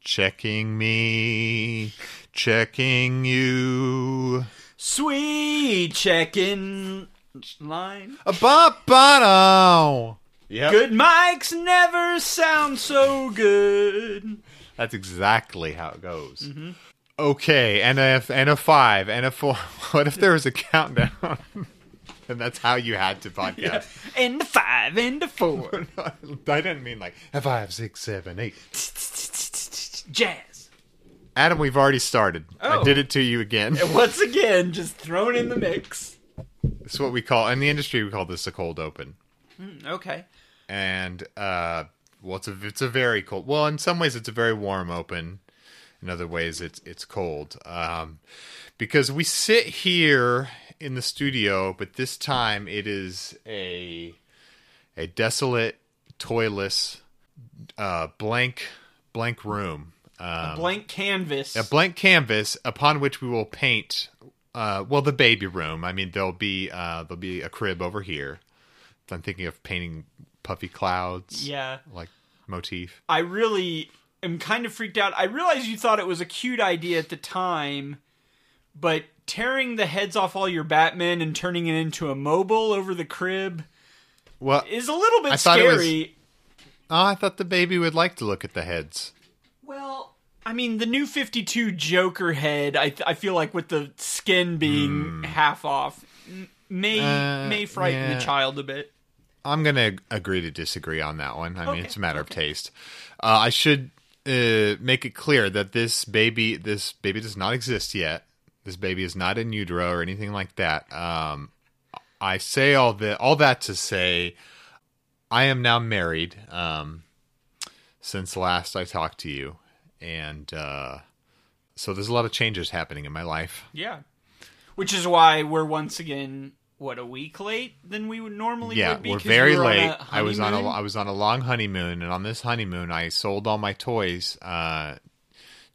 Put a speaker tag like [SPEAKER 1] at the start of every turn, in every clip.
[SPEAKER 1] Checking me, checking you.
[SPEAKER 2] Sweet check-in line.
[SPEAKER 1] A bop bottom. Yep.
[SPEAKER 2] Good mics never sound so good.
[SPEAKER 1] That's exactly how it goes.
[SPEAKER 2] Mm-hmm.
[SPEAKER 1] Okay, and a and a five and a four. What if there was a countdown? and that's how you had to podcast.
[SPEAKER 2] And a five and a four.
[SPEAKER 1] I didn't mean like a five, six, seven, eight.
[SPEAKER 2] Jazz.
[SPEAKER 1] Adam, we've already started. I
[SPEAKER 2] Oh.
[SPEAKER 1] did it to you again.
[SPEAKER 2] And once again, just thrown in the mix.
[SPEAKER 1] It's what we call in the industry. We call this a cold open.
[SPEAKER 2] Okay.
[SPEAKER 1] and uh well it's a it's a very cold well in some ways it's a very warm open in other ways it's it's cold um because we sit here in the studio but this time it is a a desolate toyless uh blank blank room um,
[SPEAKER 2] Blank canvas.
[SPEAKER 1] a blank canvas upon which we will paint uh well the baby room i mean there'll be uh there'll be a crib over here i'm thinking of painting puffy clouds
[SPEAKER 2] yeah.
[SPEAKER 1] like motif
[SPEAKER 2] I really am kind of freaked out. I realize you thought it was a cute idea at the time, but tearing the heads off all your Batmen and turning it into a mobile over the crib
[SPEAKER 1] well
[SPEAKER 2] is a little bit
[SPEAKER 1] I thought it was-
[SPEAKER 2] scary.
[SPEAKER 1] oh, i thought the baby would like to look at the heads
[SPEAKER 2] Well, I mean, the new 52 Joker head, I, I feel like with the skin being half off, may.
[SPEAKER 1] Uh,
[SPEAKER 2] may frighten
[SPEAKER 1] yeah.
[SPEAKER 2] the child a bit.
[SPEAKER 1] i'm gonna agree to disagree on that one i mean it's a matter of taste uh i should uh make it clear that this baby this baby does not exist yet this baby is not in utero or anything like that um I say all that all that to say I am now married um since last I talked to you and uh so there's a lot of changes happening in my life.
[SPEAKER 2] Yeah. Which is why we're once again, what, a week late than we would normally
[SPEAKER 1] Yeah,
[SPEAKER 2] would be?
[SPEAKER 1] we're very
[SPEAKER 2] we were
[SPEAKER 1] late. I was on a? I was on a long honeymoon and on this honeymoon I sold all my toys uh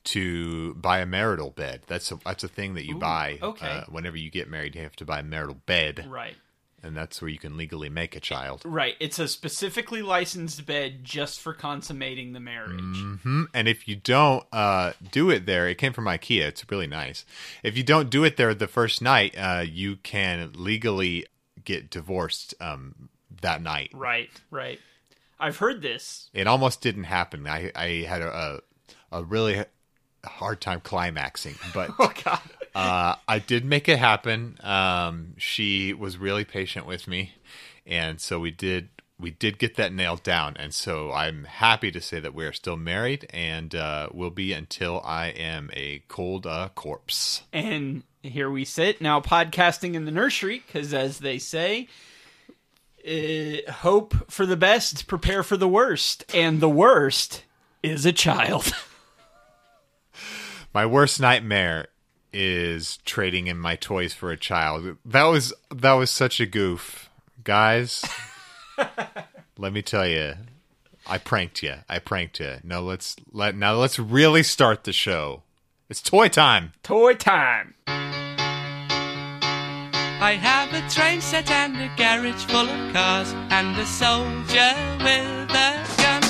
[SPEAKER 1] to buy a marital bed. That's a that's a thing that you buy.
[SPEAKER 2] okay.
[SPEAKER 1] Uh, whenever you get married, you have to buy a marital bed,
[SPEAKER 2] Right.
[SPEAKER 1] And that's where you can legally make a child.
[SPEAKER 2] Right. It's a specifically licensed bed just for consummating the marriage.
[SPEAKER 1] hmm And if you don't uh, do it there, it came from IKEA. It's really nice. If you don't do it there the first night, uh, you can legally get divorced um, that night.
[SPEAKER 2] Right. Right. I've heard this.
[SPEAKER 1] It almost didn't happen. I, I had a, a, a really hard time climaxing, but
[SPEAKER 2] Oh God.
[SPEAKER 1] Uh, I did make it happen. Um, she was really patient with me, and so we did. We did get that nailed down, and so I'm happy to say that we are still married, and uh, will be until I am a cold uh, corpse.
[SPEAKER 2] And here we sit now, podcasting in the nursery, because as they say, uh, hope for the best, prepare for the worst, and the worst is a child.
[SPEAKER 1] My worst nightmare is trading in my toys for a child. That was that was such a goof, guys. let me tell you, I pranked you. I pranked you. No, let's let now let's really start the show. It's toy time.
[SPEAKER 2] Toy time.
[SPEAKER 3] I have a train set and a garage full of cars and a soldier with a gun.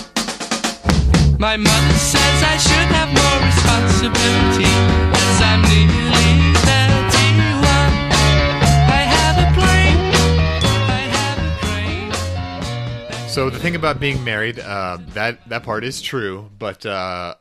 [SPEAKER 3] My mother says I should have more responsibility as I'm
[SPEAKER 1] So the thing about being married, uh, that that part is true, but uh,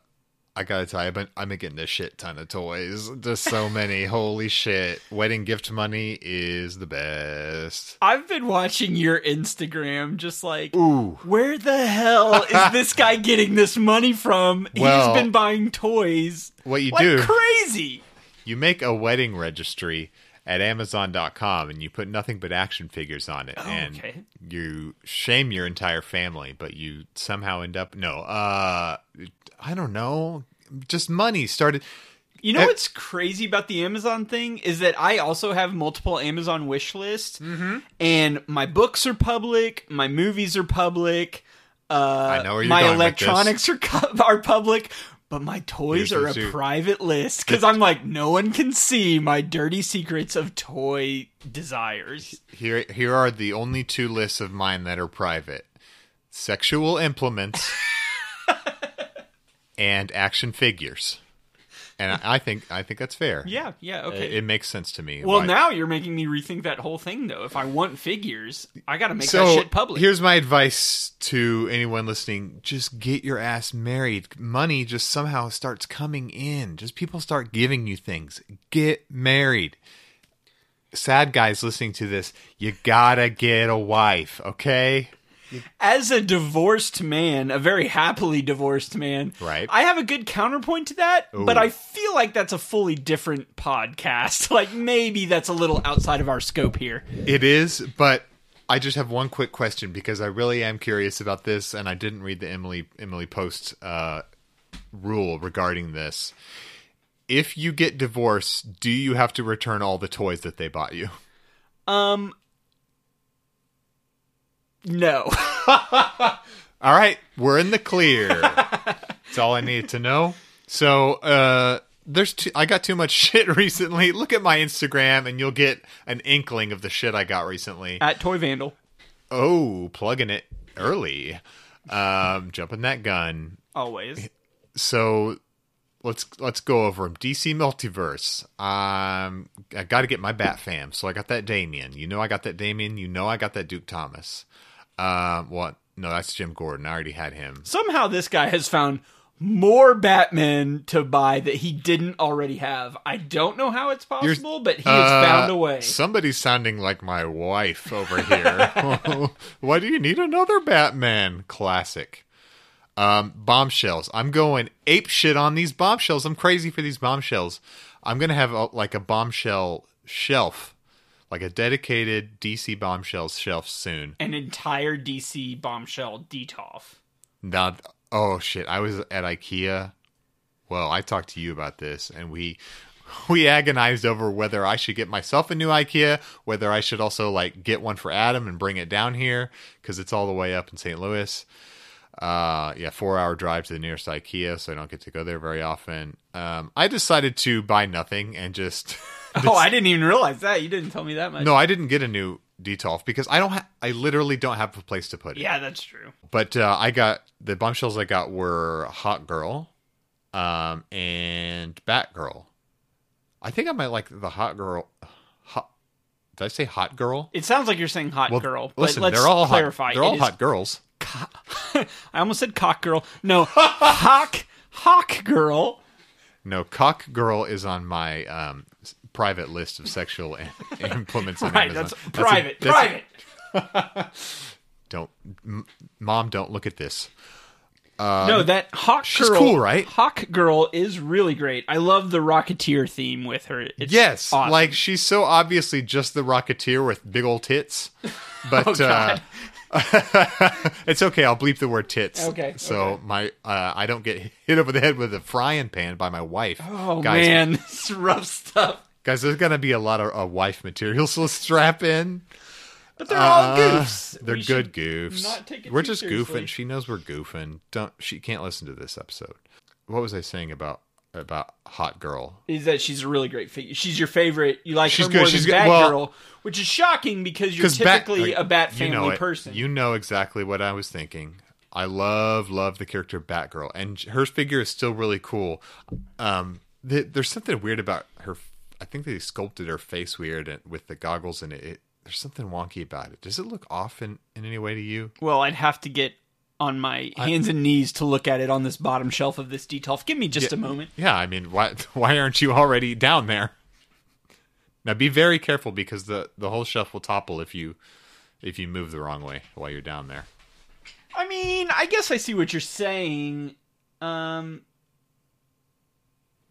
[SPEAKER 1] I gotta tell you, I've been, I've been getting a shit ton of toys. Just so many. Holy shit! Wedding gift money is the best.
[SPEAKER 2] I've been watching your Instagram, just like,
[SPEAKER 1] Ooh.
[SPEAKER 2] where the hell is this guy getting this money from?
[SPEAKER 1] Well-
[SPEAKER 2] He's been buying toys
[SPEAKER 1] What you
[SPEAKER 2] like
[SPEAKER 1] do?
[SPEAKER 2] crazy.
[SPEAKER 1] you make a wedding registry at amazon.com and you put nothing but action figures on it and
[SPEAKER 2] Oh, okay.
[SPEAKER 1] you shame your entire family but you somehow end up no uh i don't know just money started
[SPEAKER 2] You know
[SPEAKER 1] Eh.
[SPEAKER 2] what's crazy about the Amazon thing is that I also have multiple Amazon wish lists,
[SPEAKER 1] Mm-hmm.
[SPEAKER 2] and my books are public, my movies are public, uh,
[SPEAKER 1] I know where you're
[SPEAKER 2] my electronics are are public, but my toys
[SPEAKER 1] Here's
[SPEAKER 2] are a
[SPEAKER 1] zoo.
[SPEAKER 2] private list because I'm like, no one can see my dirty secrets of toy desires.
[SPEAKER 1] here here are the only two lists of mine that are private sexual implements and action figures. And I, I think I think that's fair.
[SPEAKER 2] Yeah, yeah, okay.
[SPEAKER 1] It, it makes sense to me.
[SPEAKER 2] well,
[SPEAKER 1] Why-
[SPEAKER 2] now you're making me rethink that whole thing, though. If I want figures, I got to make that shit public.
[SPEAKER 1] here's my advice to anyone listening: just get your ass married. Money just somehow starts coming in. Just people start giving you things. Get married. Sad guys listening to this, you gotta get a wife, okay?
[SPEAKER 2] As a divorced man, a very happily divorced man,
[SPEAKER 1] Right.
[SPEAKER 2] I have a good counterpoint to that, but I feel like that's a fully different podcast. Like maybe that's a little outside of our scope here.
[SPEAKER 1] It is, but I just have one quick question because I really am curious about this, and I didn't read the Emily Emily Post uh, rule regarding this. If you get divorced, do you have to return all the toys that they bought you?
[SPEAKER 2] Um, no.
[SPEAKER 1] All right, we're in the clear. That's all I needed to know. So, uh, there's too, I got too much shit recently. Look at my Instagram, and you'll get an inkling of the shit I got recently.
[SPEAKER 2] At Toy Vandal,
[SPEAKER 1] Oh, plugging it early, um, jumping that gun.
[SPEAKER 2] always.
[SPEAKER 1] So, let's let's go over them. DC Multiverse. Um, I got to get my Bat fam. So I got that Damian. You know, I got that Damian. You know, I got that Duke Thomas. Um, what? No, that's Jim Gordon. I already had him.
[SPEAKER 2] Somehow this guy has found more Batman to buy that he didn't already have. I don't know how it's possible, but he has
[SPEAKER 1] Uh,
[SPEAKER 2] found a way.
[SPEAKER 1] Somebody's sounding like my wife over here. Why do you need another Batman? Classic. Um, bombshells. I'm going ape shit on these bombshells. I'm crazy for these bombshells. I'm gonna have a, like a bombshell shelf, like a dedicated DC bombshells shelf soon.
[SPEAKER 2] An entire DC bombshell Detolf.
[SPEAKER 1] Now, oh shit! I was at IKEA. Well, I talked to you about this, and we we agonized over whether I should get myself a new IKEA, whether I should also like get one for Adam and bring it down here because it's all the way up in St. Louis. Uh, yeah, four hour drive to the nearest IKEA, so I don't get to go there very often. Um, I decided to buy nothing and just.
[SPEAKER 2] Oh, I didn't even realize that. You didn't tell me that much.
[SPEAKER 1] no, I didn't get a new Detolf because I don't. Ha- I literally don't have a place to put it.
[SPEAKER 2] Yeah, that's true.
[SPEAKER 1] But uh, I got the bombshells I got were Hot Girl, um, and Batgirl. I think I might like the Hot Girl. Hot, did I say Hot Girl?
[SPEAKER 2] It sounds like you're saying hot
[SPEAKER 1] Well,
[SPEAKER 2] girl. But
[SPEAKER 1] listen,
[SPEAKER 2] let's
[SPEAKER 1] they're all
[SPEAKER 2] clarify.
[SPEAKER 1] hot. They're all hot girls.
[SPEAKER 2] I almost said cock girl. No, hawk hawk girl.
[SPEAKER 1] No, Cock Girl is on my um, private list of sexual im- implements. On
[SPEAKER 2] Right,
[SPEAKER 1] Amazon.
[SPEAKER 2] that's
[SPEAKER 1] a-
[SPEAKER 2] private.
[SPEAKER 1] that's a-
[SPEAKER 2] private.
[SPEAKER 1] don't, m- mom, don't look at this.
[SPEAKER 2] no, that hawk
[SPEAKER 1] she's
[SPEAKER 2] girl.
[SPEAKER 1] cool, right?
[SPEAKER 2] Hawk girl is really great. I love the Rocketeer theme with her. It's
[SPEAKER 1] Yes,
[SPEAKER 2] awesome.
[SPEAKER 1] like she's so obviously just the Rocketeer with big old tits. But
[SPEAKER 2] Oh,
[SPEAKER 1] uh. it's okay. I'll bleep the word tits.
[SPEAKER 2] Okay,
[SPEAKER 1] So
[SPEAKER 2] okay.
[SPEAKER 1] my uh, I don't get hit over the head with a frying pan by my wife.
[SPEAKER 2] Oh
[SPEAKER 1] guys,
[SPEAKER 2] man, it's rough stuff.
[SPEAKER 1] guys, there's gonna be a lot of uh, wife material, so strap in.
[SPEAKER 2] But they're all
[SPEAKER 1] Uh,
[SPEAKER 2] goofs.
[SPEAKER 1] They're
[SPEAKER 2] We
[SPEAKER 1] good goofs.
[SPEAKER 2] not take it
[SPEAKER 1] we're just
[SPEAKER 2] seriously.
[SPEAKER 1] goofing. She knows we're goofing. Don't she can't listen to this episode. What was I saying about about hot girl?
[SPEAKER 2] Is that she's a really great figure? She's your favorite. You like
[SPEAKER 1] She's
[SPEAKER 2] her
[SPEAKER 1] good.
[SPEAKER 2] more
[SPEAKER 1] She's
[SPEAKER 2] than
[SPEAKER 1] good. Well-
[SPEAKER 2] Batgirl, which is shocking because you're typically
[SPEAKER 1] like,
[SPEAKER 2] a Bat
[SPEAKER 1] you know
[SPEAKER 2] person.
[SPEAKER 1] You know exactly what I was thinking. I love love the character Batgirl, and her figure is still really cool. Um, th- there's something weird about her. I think they sculpted her face weird and- with the goggles, and it, it there's something wonky about it. Does it look off in, in any way to you?
[SPEAKER 2] Well, I'd have to get on my hands and knees to look at it on this bottom shelf of this Detolf. Give me just a moment.
[SPEAKER 1] Yeah, I mean, why why aren't you already down there? Now be very careful because the the whole shelf will topple if you if you move the wrong way while you're down there.
[SPEAKER 2] I mean, I guess I see what you're saying. Um,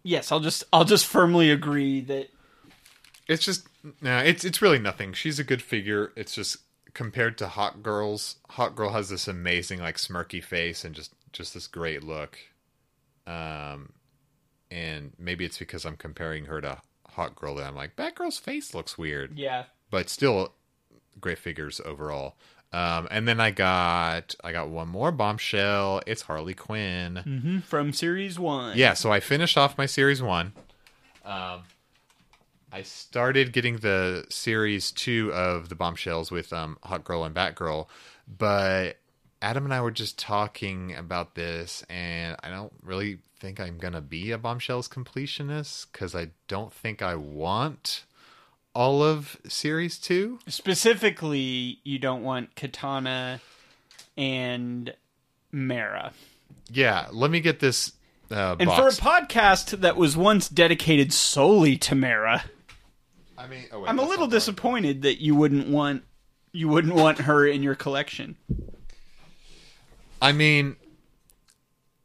[SPEAKER 2] yes, I'll just I'll just firmly agree that
[SPEAKER 1] It's just nah, it's it's really nothing. She's a good figure. It's just compared to Hot Girls, Hot Girl has this amazing like smirky face and just just this great look. Um and maybe it's because I'm comparing her to Hot Girl that I'm like, Batgirl's face looks weird.
[SPEAKER 2] yeah.
[SPEAKER 1] But still great figures overall. Um and then I got I got one more bombshell. It's Harley Quinn.
[SPEAKER 2] hmm From series one.
[SPEAKER 1] Yeah, so I finished off my series one. Um, I started getting the series two of the bombshells with um, Hot Girl and Batgirl, but Adam and I were just talking about this, and I don't really think I'm gonna be a bombshells completionist because I don't think I want all of series two.
[SPEAKER 2] Specifically, you don't want Katana and Mera.
[SPEAKER 1] Yeah, let me get this. Uh,
[SPEAKER 2] And
[SPEAKER 1] box.
[SPEAKER 2] for a podcast that was once dedicated solely to Mera,
[SPEAKER 1] I mean, oh, wait,
[SPEAKER 2] I'm a little
[SPEAKER 1] not the right-
[SPEAKER 2] disappointed that you wouldn't want you wouldn't want her in your collection.
[SPEAKER 1] I mean,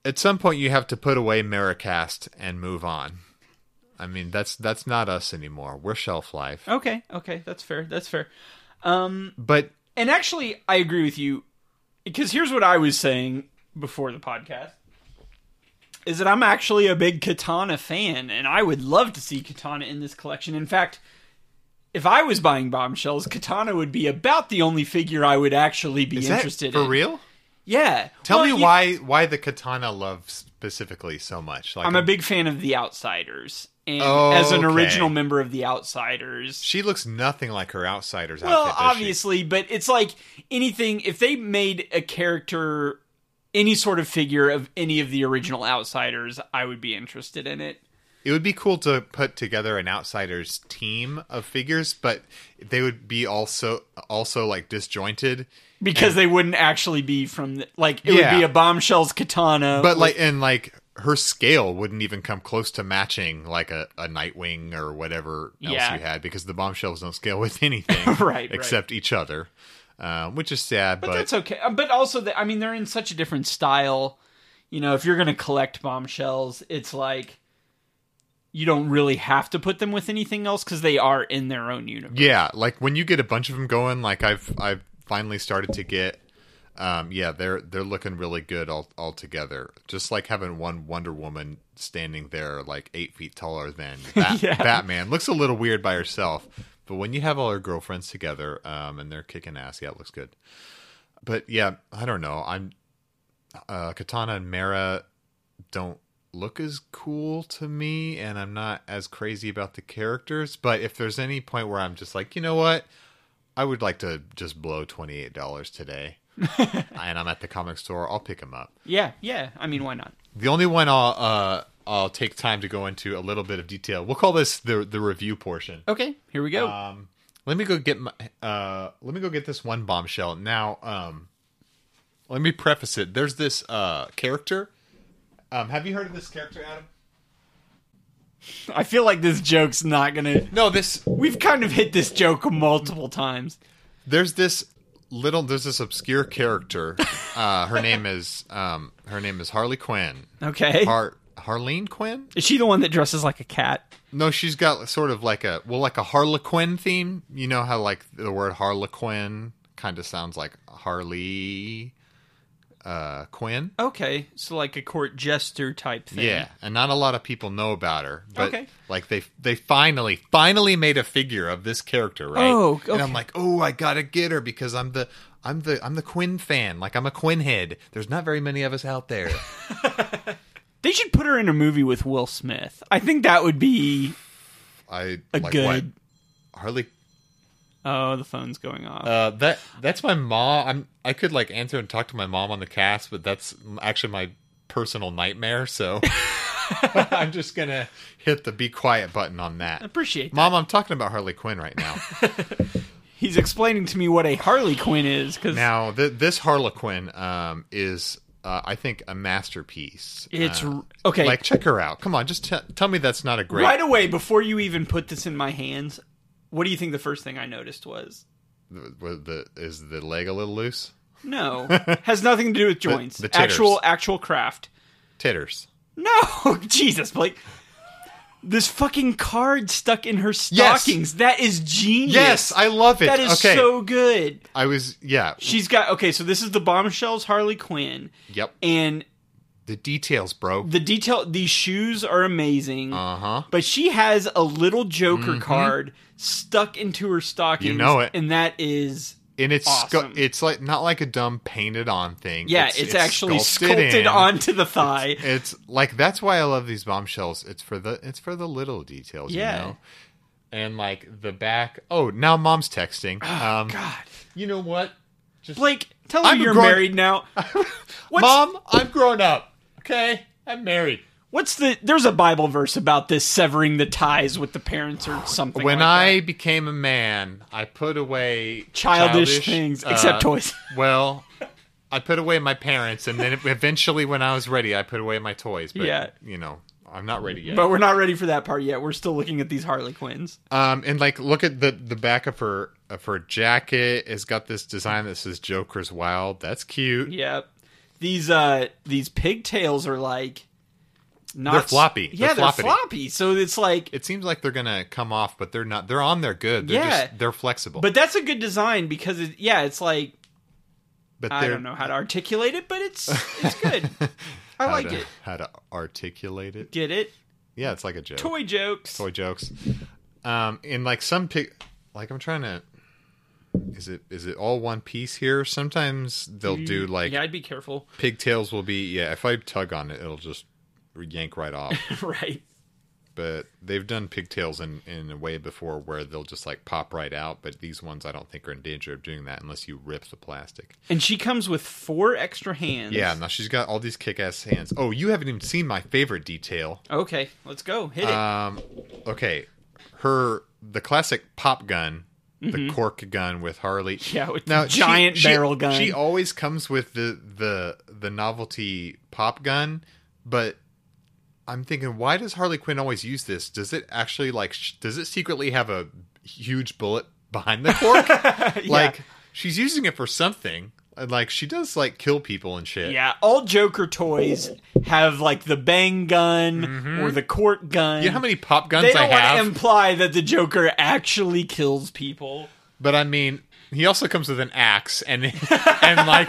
[SPEAKER 1] at some point you have to put away Maricast and move on. I mean, that's that's not us anymore. We're shelf life.
[SPEAKER 2] Okay, okay, that's fair. That's fair. Um,
[SPEAKER 1] But
[SPEAKER 2] and actually, I agree with you because here's what I was saying before the podcast: is that I'm actually a big Katana fan, and I would love to see Katana in this collection. In fact, if I was buying bombshells, Katana would be about the only figure I would actually be
[SPEAKER 1] is that
[SPEAKER 2] interested
[SPEAKER 1] for
[SPEAKER 2] in.
[SPEAKER 1] For real?
[SPEAKER 2] Yeah.
[SPEAKER 1] Tell
[SPEAKER 2] Well,
[SPEAKER 1] me
[SPEAKER 2] you-
[SPEAKER 1] why why the katana love specifically so much. Like
[SPEAKER 2] I'm a big fan of the Outsiders, and
[SPEAKER 1] Oh,
[SPEAKER 2] as an
[SPEAKER 1] okay.
[SPEAKER 2] original member of the Outsiders,
[SPEAKER 1] She looks nothing like her outsiders
[SPEAKER 2] well,
[SPEAKER 1] outfit. does she?
[SPEAKER 2] obviously, but it's like anything. If they made a character, any sort of figure of any of the original Outsiders, I would be interested in it.
[SPEAKER 1] It would be cool to put together an outsiders team of figures, but they would be also also like disjointed.
[SPEAKER 2] Because they wouldn't actually be from the, like it
[SPEAKER 1] Yeah.
[SPEAKER 2] would be a bombshells katana,
[SPEAKER 1] But
[SPEAKER 2] with-
[SPEAKER 1] like and like her scale wouldn't even come close to matching like a, a Nightwing or whatever else
[SPEAKER 2] Yeah.
[SPEAKER 1] you had because the bombshells don't scale with anything
[SPEAKER 2] Right, right.
[SPEAKER 1] except each other, um, which is sad.
[SPEAKER 2] but,
[SPEAKER 1] But,
[SPEAKER 2] that's okay. Uh, But also, the, I mean, they're in such a different style. You know, if you're going to collect bombshells, it's like you don't really have to put them with anything else because they are in their own universe.
[SPEAKER 1] yeah, like when you get a bunch of them going, like I've I've finally started to get. Um, yeah, they're they're looking really good all all together. Just like having one Wonder Woman standing there, like eight feet taller than Bat-
[SPEAKER 2] Yeah.
[SPEAKER 1] Batman, looks a little weird by herself. But when you have all her girlfriends together, um, and they're kicking ass, yeah, it looks good. But yeah, I don't know. I'm uh, Katana and Mera don't look as cool to me, and I'm not as crazy about the characters. But if there's any point where I'm just like, you know what, I would like to just blow twenty eight dollars today, and I'm at the comic store, I'll pick them up.
[SPEAKER 2] Yeah, yeah. I mean, why not?
[SPEAKER 1] The only one I'll uh, I'll take time to go into a little bit of detail. We'll call this the the review portion.
[SPEAKER 2] Okay, here we go.
[SPEAKER 1] Um, let me go get my uh, let me go get this one bombshell now. Um, let me preface it. There's this uh character. Um, have you heard of this character, Adam?
[SPEAKER 2] I feel like this joke's not gonna.
[SPEAKER 1] No, this
[SPEAKER 2] We've kind of hit this joke multiple times.
[SPEAKER 1] there's this little there's this obscure character. Uh, her name is um her name is Harley Quinn.
[SPEAKER 2] Okay,
[SPEAKER 1] Har Harleen Quinn?
[SPEAKER 2] is she the one that dresses like a cat?
[SPEAKER 1] No, she's got sort of like a well, like a Harlequin theme. You know how like the word Harlequin kind of sounds like Harley uh, Quinn.
[SPEAKER 2] Okay, so like a court jester type thing.
[SPEAKER 1] Yeah, and not a lot of people know about her. But
[SPEAKER 2] Okay.
[SPEAKER 1] like they they finally finally made a figure of this character, right?
[SPEAKER 2] Oh,
[SPEAKER 1] And I'm like, oh, I gotta get her because I'm the I'm the I'm the Quinn fan. Like I'm a Quinn head. There's not very many of us out there.
[SPEAKER 2] They should put her in a movie with Will Smith. I think that would be
[SPEAKER 1] I
[SPEAKER 2] a
[SPEAKER 1] like
[SPEAKER 2] good.
[SPEAKER 1] what Harley.
[SPEAKER 2] Oh, the phone's going off.
[SPEAKER 1] Uh, that that's my mom. I'm I could like answer and talk to my mom on the cast, but that's actually my personal nightmare. So I'm just gonna hit the be quiet button on that.
[SPEAKER 2] Appreciate that.
[SPEAKER 1] Mom, I'm talking about Harley Quinn right now.
[SPEAKER 2] He's explaining to me what a Harley Quinn is because
[SPEAKER 1] Now, th- this Harlequin um, is, uh, I think, a masterpiece.
[SPEAKER 2] it's
[SPEAKER 1] Uh,
[SPEAKER 2] okay.
[SPEAKER 1] like check her out. Come on, just t- tell me that's not a great.
[SPEAKER 2] right away before you even put this in my hands, what do you think the first thing I noticed was?
[SPEAKER 1] The, the, is the leg a little loose?
[SPEAKER 2] No, has nothing to do with joints.
[SPEAKER 1] the titters.
[SPEAKER 2] actual actual craft.
[SPEAKER 1] Titters.
[SPEAKER 2] No, Jesus, Blake. This fucking card stuck in her stockings. That is genius.
[SPEAKER 1] Yes, I love it.
[SPEAKER 2] That is
[SPEAKER 1] okay,
[SPEAKER 2] so good.
[SPEAKER 1] I was yeah.
[SPEAKER 2] She's got okay. So this is the bombshells Harley Quinn,
[SPEAKER 1] Yep.
[SPEAKER 2] and
[SPEAKER 1] The details, bro.
[SPEAKER 2] the detail. These shoes are amazing.
[SPEAKER 1] Uh huh.
[SPEAKER 2] but she has a little Joker card stuck into her stockings.
[SPEAKER 1] Mm-hmm. You know it.
[SPEAKER 2] and that is
[SPEAKER 1] And it's scu- it's like not like a dumb painted on thing.
[SPEAKER 2] yeah. It's, actually sculpted,
[SPEAKER 1] in.
[SPEAKER 2] onto the thigh.
[SPEAKER 1] It's like that's why I love these bombshells. It's for the it's for the little details,
[SPEAKER 2] Yeah.
[SPEAKER 1] you know. And like the back. Oh, now mom's texting.
[SPEAKER 2] Oh,
[SPEAKER 1] um,
[SPEAKER 2] God,
[SPEAKER 1] You know what? Just
[SPEAKER 2] Blake, Tell her you're
[SPEAKER 1] grown-
[SPEAKER 2] married now.
[SPEAKER 1] Mom, I'm grown up. Okay, I'm married.
[SPEAKER 2] what's the? There's a Bible verse about this severing the ties with the parents or something.
[SPEAKER 1] When
[SPEAKER 2] like
[SPEAKER 1] I
[SPEAKER 2] that.
[SPEAKER 1] became a man, I put away
[SPEAKER 2] childish, things,
[SPEAKER 1] uh,
[SPEAKER 2] except toys.
[SPEAKER 1] Well, I put away my parents, and then eventually, when I was ready, I put away my toys. But,
[SPEAKER 2] Yeah.
[SPEAKER 1] you know, I'm not ready yet.
[SPEAKER 2] But we're not ready for that part yet. We're still looking at these Harley Quinns.
[SPEAKER 1] Um, and like, look at the the back of her of her jacket. It's got this design that says "Joker's Wild." That's cute.
[SPEAKER 2] Yep. These uh these pigtails are like not
[SPEAKER 1] They're floppy.
[SPEAKER 2] Yeah,
[SPEAKER 1] They're
[SPEAKER 2] they're floppy. So it's like
[SPEAKER 1] It seems like they're gonna come off, but they're not. They're on there good. They're
[SPEAKER 2] Yeah.
[SPEAKER 1] just, they're flexible.
[SPEAKER 2] but that's a good design because it, yeah, it's like
[SPEAKER 1] but
[SPEAKER 2] I don't know how to articulate it, but it's it's good. I like
[SPEAKER 1] to,
[SPEAKER 2] it.
[SPEAKER 1] How to articulate it?
[SPEAKER 2] Get it?
[SPEAKER 1] Yeah, it's like a joke.
[SPEAKER 2] Toy jokes.
[SPEAKER 1] toy jokes. Um, and like some pig, like I'm trying to. Is it is it all one piece here? Sometimes they'll do like
[SPEAKER 2] Yeah, I'd be careful.
[SPEAKER 1] pigtails will be yeah. If I tug on it, it'll just yank right off.
[SPEAKER 2] right.
[SPEAKER 1] but they've done pigtails in in a way before where they'll just like pop right out. But these ones, I don't think are in danger of doing that unless you rip the plastic.
[SPEAKER 2] And she comes with four extra hands.
[SPEAKER 1] Yeah, now she's got all these kick-ass hands. Oh, you haven't even seen my favorite detail.
[SPEAKER 2] Okay, let's go. Hit it.
[SPEAKER 1] Um, okay, her the classic pop gun, the cork gun with Harley.
[SPEAKER 2] Mm-hmm. Yeah, with
[SPEAKER 1] now,
[SPEAKER 2] giant
[SPEAKER 1] she,
[SPEAKER 2] barrel
[SPEAKER 1] she,
[SPEAKER 2] gun.
[SPEAKER 1] She always comes with the the the novelty pop gun, but I'm thinking, why does Harley Quinn always use this? Does it actually like? Sh- does it secretly have a huge bullet behind the cork? Like she's using it for something. And, Like she does like kill people and shit.
[SPEAKER 2] yeah, all Joker toys have like the bang gun or the court gun.
[SPEAKER 1] Mm-hmm. You know how many pop guns
[SPEAKER 2] they
[SPEAKER 1] I
[SPEAKER 2] don't want
[SPEAKER 1] have?
[SPEAKER 2] to imply that the Joker actually kills people.
[SPEAKER 1] But I mean, he also comes with an axe and and like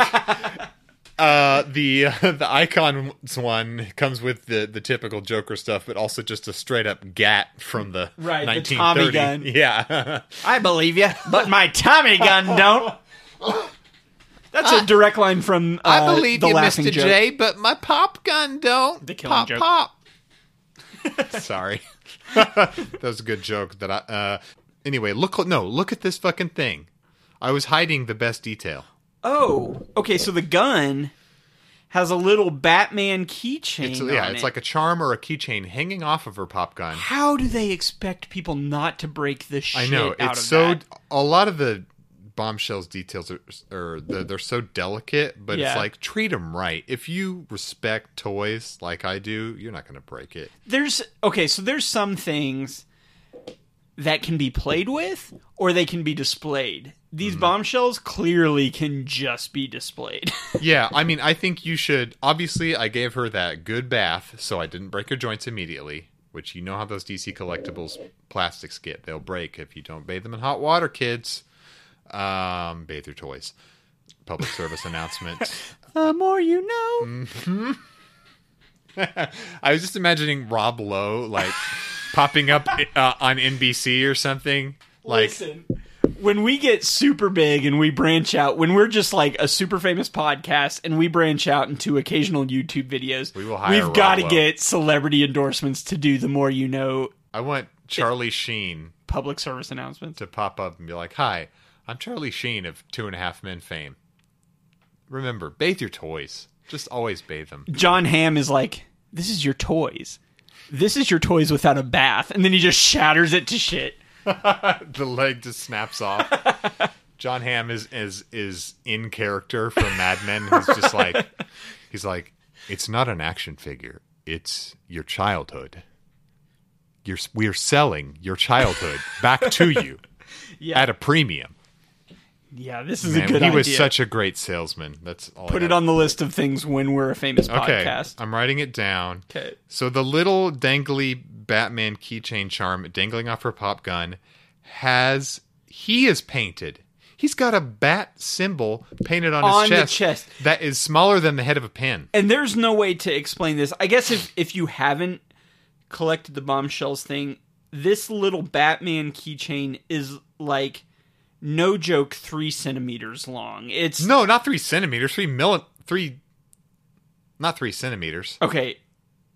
[SPEAKER 1] uh the the icons one comes with the the typical Joker stuff, but also just a straight up gat from the
[SPEAKER 2] Right, the Tommy gun.
[SPEAKER 1] Yeah.
[SPEAKER 2] I believe you, but my Tommy gun don't. That's a direct line from uh, I believe the you, laughing Mr. joke.
[SPEAKER 1] J, but my pop gun don't.
[SPEAKER 2] The killing
[SPEAKER 1] pop
[SPEAKER 2] joke.
[SPEAKER 1] pop. Sorry. that was a good joke that I uh anyway, look no, look at this fucking thing. I was hiding the best detail.
[SPEAKER 2] Oh, okay. So the gun has a little Batman keychain.
[SPEAKER 1] It's, yeah,
[SPEAKER 2] on
[SPEAKER 1] it's
[SPEAKER 2] it.
[SPEAKER 1] like a charm or a keychain hanging off of her pop gun.
[SPEAKER 2] How do they expect people not to break the shit
[SPEAKER 1] I know
[SPEAKER 2] out
[SPEAKER 1] it's
[SPEAKER 2] of
[SPEAKER 1] so.
[SPEAKER 2] that?
[SPEAKER 1] A lot of the bombshells details are, are they're, they're so delicate, but
[SPEAKER 2] Yeah.
[SPEAKER 1] it's like treat them right. If you respect toys like I do, you're not going to break it.
[SPEAKER 2] There's okay. So there's some things that can be played with, or they can be displayed. These
[SPEAKER 1] Mm-hmm.
[SPEAKER 2] bombshells clearly can just be displayed.
[SPEAKER 1] yeah, I mean, I think you should. Obviously, I gave her that good bath, so I didn't break her joints immediately. Which you know how those DC collectibles plastics get; they'll break if you don't bathe them in hot water, kids. Um, bathe your toys. Public service announcement.
[SPEAKER 2] the more you know.
[SPEAKER 1] I was just imagining Rob Lowe like popping up uh, on NBC or something. Like,
[SPEAKER 2] Listen, when we get super big and we branch out, when we're just like a super famous podcast and we branch out into occasional YouTube videos,
[SPEAKER 1] We will hire
[SPEAKER 2] we've got to get celebrity endorsements to do the more you know
[SPEAKER 1] I want Charlie Sheen
[SPEAKER 2] public service announcement
[SPEAKER 1] to pop up and be like, "Hi, I'm Charlie Sheen of Two and a Half Men fame. Remember, bathe your toys. Just always bathe them."
[SPEAKER 2] Jon Hamm is like, "This is your toys. This is your toys without a bath," and then he just shatters it to shit.
[SPEAKER 1] the leg just snaps off. Jon Hamm is is is in character from Mad Men. He's just like he's like it's not an action figure. It's your childhood. You're we're selling your childhood back to you
[SPEAKER 2] Yeah,
[SPEAKER 1] at a premium.
[SPEAKER 2] Yeah, this is
[SPEAKER 1] Man,
[SPEAKER 2] a good idea.
[SPEAKER 1] he
[SPEAKER 2] idea.
[SPEAKER 1] was such a great salesman. That's all.
[SPEAKER 2] Put it on the list of things when we're a famous
[SPEAKER 1] Okay,
[SPEAKER 2] podcast.
[SPEAKER 1] I'm writing it down.
[SPEAKER 2] Okay.
[SPEAKER 1] So the little dangly Batman keychain charm dangling off her pop gun has he is painted. He's got a bat symbol painted on,
[SPEAKER 2] On
[SPEAKER 1] his chest,
[SPEAKER 2] chest.
[SPEAKER 1] that is smaller than the head of a pin.
[SPEAKER 2] and there's no way to explain this. I guess if if you haven't collected the bombshells thing, this little Batman keychain is like no joke three centimeters long. It's
[SPEAKER 1] No, not three centimeters. Three milli three. Not three centimeters.
[SPEAKER 2] okay.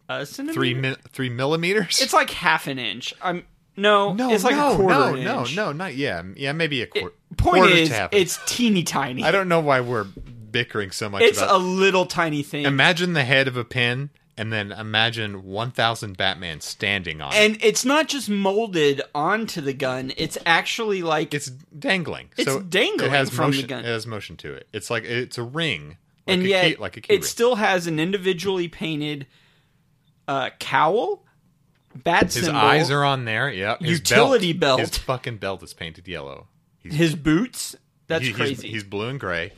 [SPEAKER 2] A centimeter.
[SPEAKER 1] Three mi- three millimeters.
[SPEAKER 2] It's like half an inch. I'm no.
[SPEAKER 1] no,
[SPEAKER 2] it's like
[SPEAKER 1] no,
[SPEAKER 2] a quarter
[SPEAKER 1] no,
[SPEAKER 2] inch.
[SPEAKER 1] no, no, not yeah, yeah, maybe a quarter.
[SPEAKER 2] Point
[SPEAKER 1] quarter
[SPEAKER 2] is, it's teeny tiny.
[SPEAKER 1] I don't know why we're bickering so much about it.
[SPEAKER 2] It's
[SPEAKER 1] about
[SPEAKER 2] a little tiny thing.
[SPEAKER 1] Imagine the head of a pin, and then imagine 1,000 Batman standing on it.
[SPEAKER 2] and it's not just molded onto the gun, it's actually like
[SPEAKER 1] It's dangling.
[SPEAKER 2] It's
[SPEAKER 1] so
[SPEAKER 2] dangling
[SPEAKER 1] it has
[SPEAKER 2] from the
[SPEAKER 1] motion,
[SPEAKER 2] gun.
[SPEAKER 1] It has motion to it. It's like it's a ring. Like
[SPEAKER 2] and
[SPEAKER 1] a
[SPEAKER 2] yet
[SPEAKER 1] key, like a key
[SPEAKER 2] it
[SPEAKER 1] ring.
[SPEAKER 2] still has an individually painted uh, cowl, bat
[SPEAKER 1] His
[SPEAKER 2] symbol,
[SPEAKER 1] eyes are on there. Yep. His
[SPEAKER 2] Utility
[SPEAKER 1] belt.
[SPEAKER 2] belt.
[SPEAKER 1] His fucking belt is painted yellow. He's,
[SPEAKER 2] his boots. That's
[SPEAKER 1] he- he's-
[SPEAKER 2] crazy.
[SPEAKER 1] He's, blue and gray.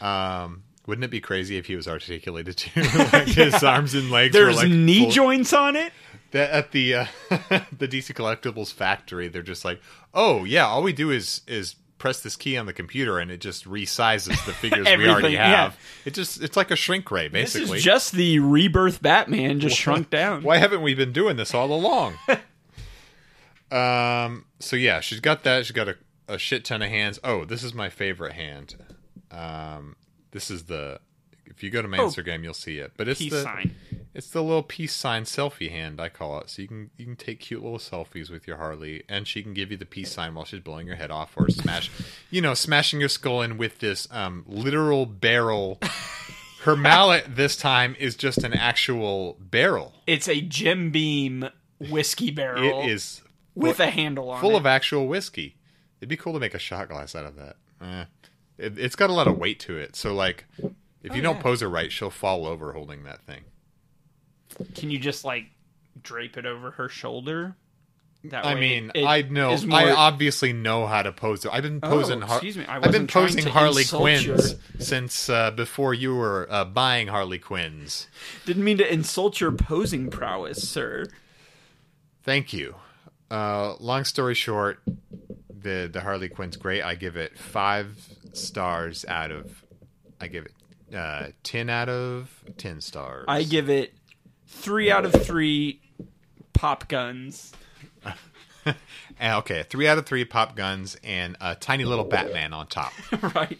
[SPEAKER 1] Um, wouldn't it be crazy if he was articulated too? like his arms and legs. were
[SPEAKER 2] There's
[SPEAKER 1] like
[SPEAKER 2] knee
[SPEAKER 1] full-
[SPEAKER 2] joints on it.
[SPEAKER 1] That at the uh, the DC Collectibles factory, they're just like, oh yeah, all we do is is press this key on the computer and it just resizes the figures we already
[SPEAKER 2] Everything, yeah.
[SPEAKER 1] have. It just it's like a shrink ray basically.
[SPEAKER 2] This is just the rebirth Batman, just shrunk down.
[SPEAKER 1] Why haven't we been doing this all along? um. So yeah, she's got that. She's got a, a shit ton of hands. Oh, this is my favorite hand. Um. This is the. If you go to my
[SPEAKER 2] Oh.
[SPEAKER 1] Instagram, you'll see it. But it's
[SPEAKER 2] Peace
[SPEAKER 1] the
[SPEAKER 2] sign.
[SPEAKER 1] it's the little peace sign selfie hand I call it. So you can you can take cute little selfies with your Harley, and she can give you the peace sign while she's blowing your head off, or smash, you know, smashing your skull in with this um, literal barrel. Her mallet this time is just an actual barrel.
[SPEAKER 2] It's a Jim Beam whiskey barrel
[SPEAKER 1] It is
[SPEAKER 2] with a handle on
[SPEAKER 1] full
[SPEAKER 2] it.
[SPEAKER 1] of actual whiskey. It'd be cool to make a shot glass out of that. Eh. It, it's got a lot of weight to it, so like, if you don't
[SPEAKER 2] yeah.
[SPEAKER 1] pose her right, she'll fall over holding that thing.
[SPEAKER 2] Can you just like drape it over her shoulder? That
[SPEAKER 1] I
[SPEAKER 2] way
[SPEAKER 1] mean,
[SPEAKER 2] it
[SPEAKER 1] I know,
[SPEAKER 2] more-
[SPEAKER 1] I obviously know how to pose it. I've been
[SPEAKER 2] Oh,
[SPEAKER 1] posing. Har-
[SPEAKER 2] excuse me, I
[SPEAKER 1] I've been posing Harley
[SPEAKER 2] insult
[SPEAKER 1] Quinns
[SPEAKER 2] your-
[SPEAKER 1] since uh, before you were uh, buying Harley Quinns.
[SPEAKER 2] didn't mean to insult your posing prowess, sir.
[SPEAKER 1] Thank you. Uh, long story short, the the Harley Quinn's great. I give it five stars out of. I give it uh, ten out of ten stars.
[SPEAKER 2] I give it three out of three pop guns.
[SPEAKER 1] Okay, three out of three pop guns and a tiny little Batman on top.
[SPEAKER 2] right.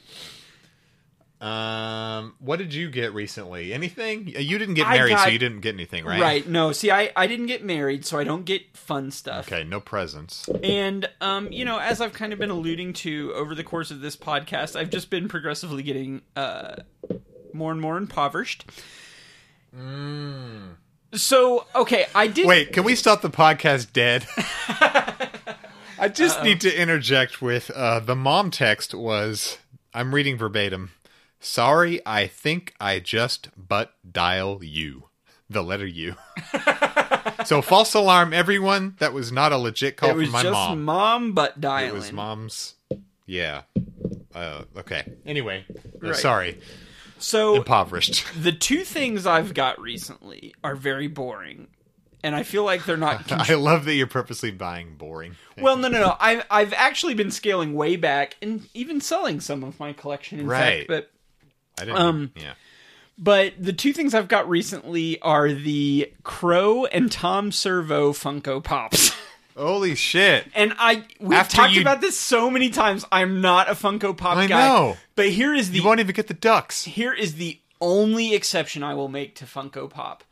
[SPEAKER 1] Um, what did you get recently? Anything? You didn't get
[SPEAKER 2] I
[SPEAKER 1] married, so you didn't get anything, right?
[SPEAKER 2] Right. No, see, I, I didn't get married, so I don't get fun stuff.
[SPEAKER 1] Okay, no presents.
[SPEAKER 2] And, um, you know, as I've kind of been alluding to over the course of this podcast, I've just been progressively getting uh, more and more impoverished. So, okay, I did.
[SPEAKER 1] Wait, can we stop the podcast dead? I just need to interject with uh, the mom text was I'm reading verbatim. Sorry, I think I just but dial you. The letter U. so false alarm, everyone. That was not a legit call
[SPEAKER 2] it was
[SPEAKER 1] from my
[SPEAKER 2] just
[SPEAKER 1] mom.
[SPEAKER 2] mom but dialing.
[SPEAKER 1] It was mom's. Yeah. Uh, okay. Anyway, uh,
[SPEAKER 2] Right.
[SPEAKER 1] sorry.
[SPEAKER 2] So,
[SPEAKER 1] Impoverished.
[SPEAKER 2] the two things I've got recently are very boring. And I feel like they're not
[SPEAKER 1] I love that you're purposely buying boring.
[SPEAKER 2] Well, no, no, no. I've I've actually been scaling way back and even selling some of my collection. In
[SPEAKER 1] Right.
[SPEAKER 2] fact, but
[SPEAKER 1] I didn't.
[SPEAKER 2] um,
[SPEAKER 1] yeah.
[SPEAKER 2] but the two things I've got recently are the Crow and Tom Servo Funko Pops.
[SPEAKER 1] Holy shit.
[SPEAKER 2] And I we've
[SPEAKER 1] After
[SPEAKER 2] talked
[SPEAKER 1] you-
[SPEAKER 2] about this so many times. I'm not a Funko Pop
[SPEAKER 1] I
[SPEAKER 2] guy.
[SPEAKER 1] know.
[SPEAKER 2] But here is the
[SPEAKER 1] You won't even get the ducks.
[SPEAKER 2] here is the only exception I will make to Funko Pop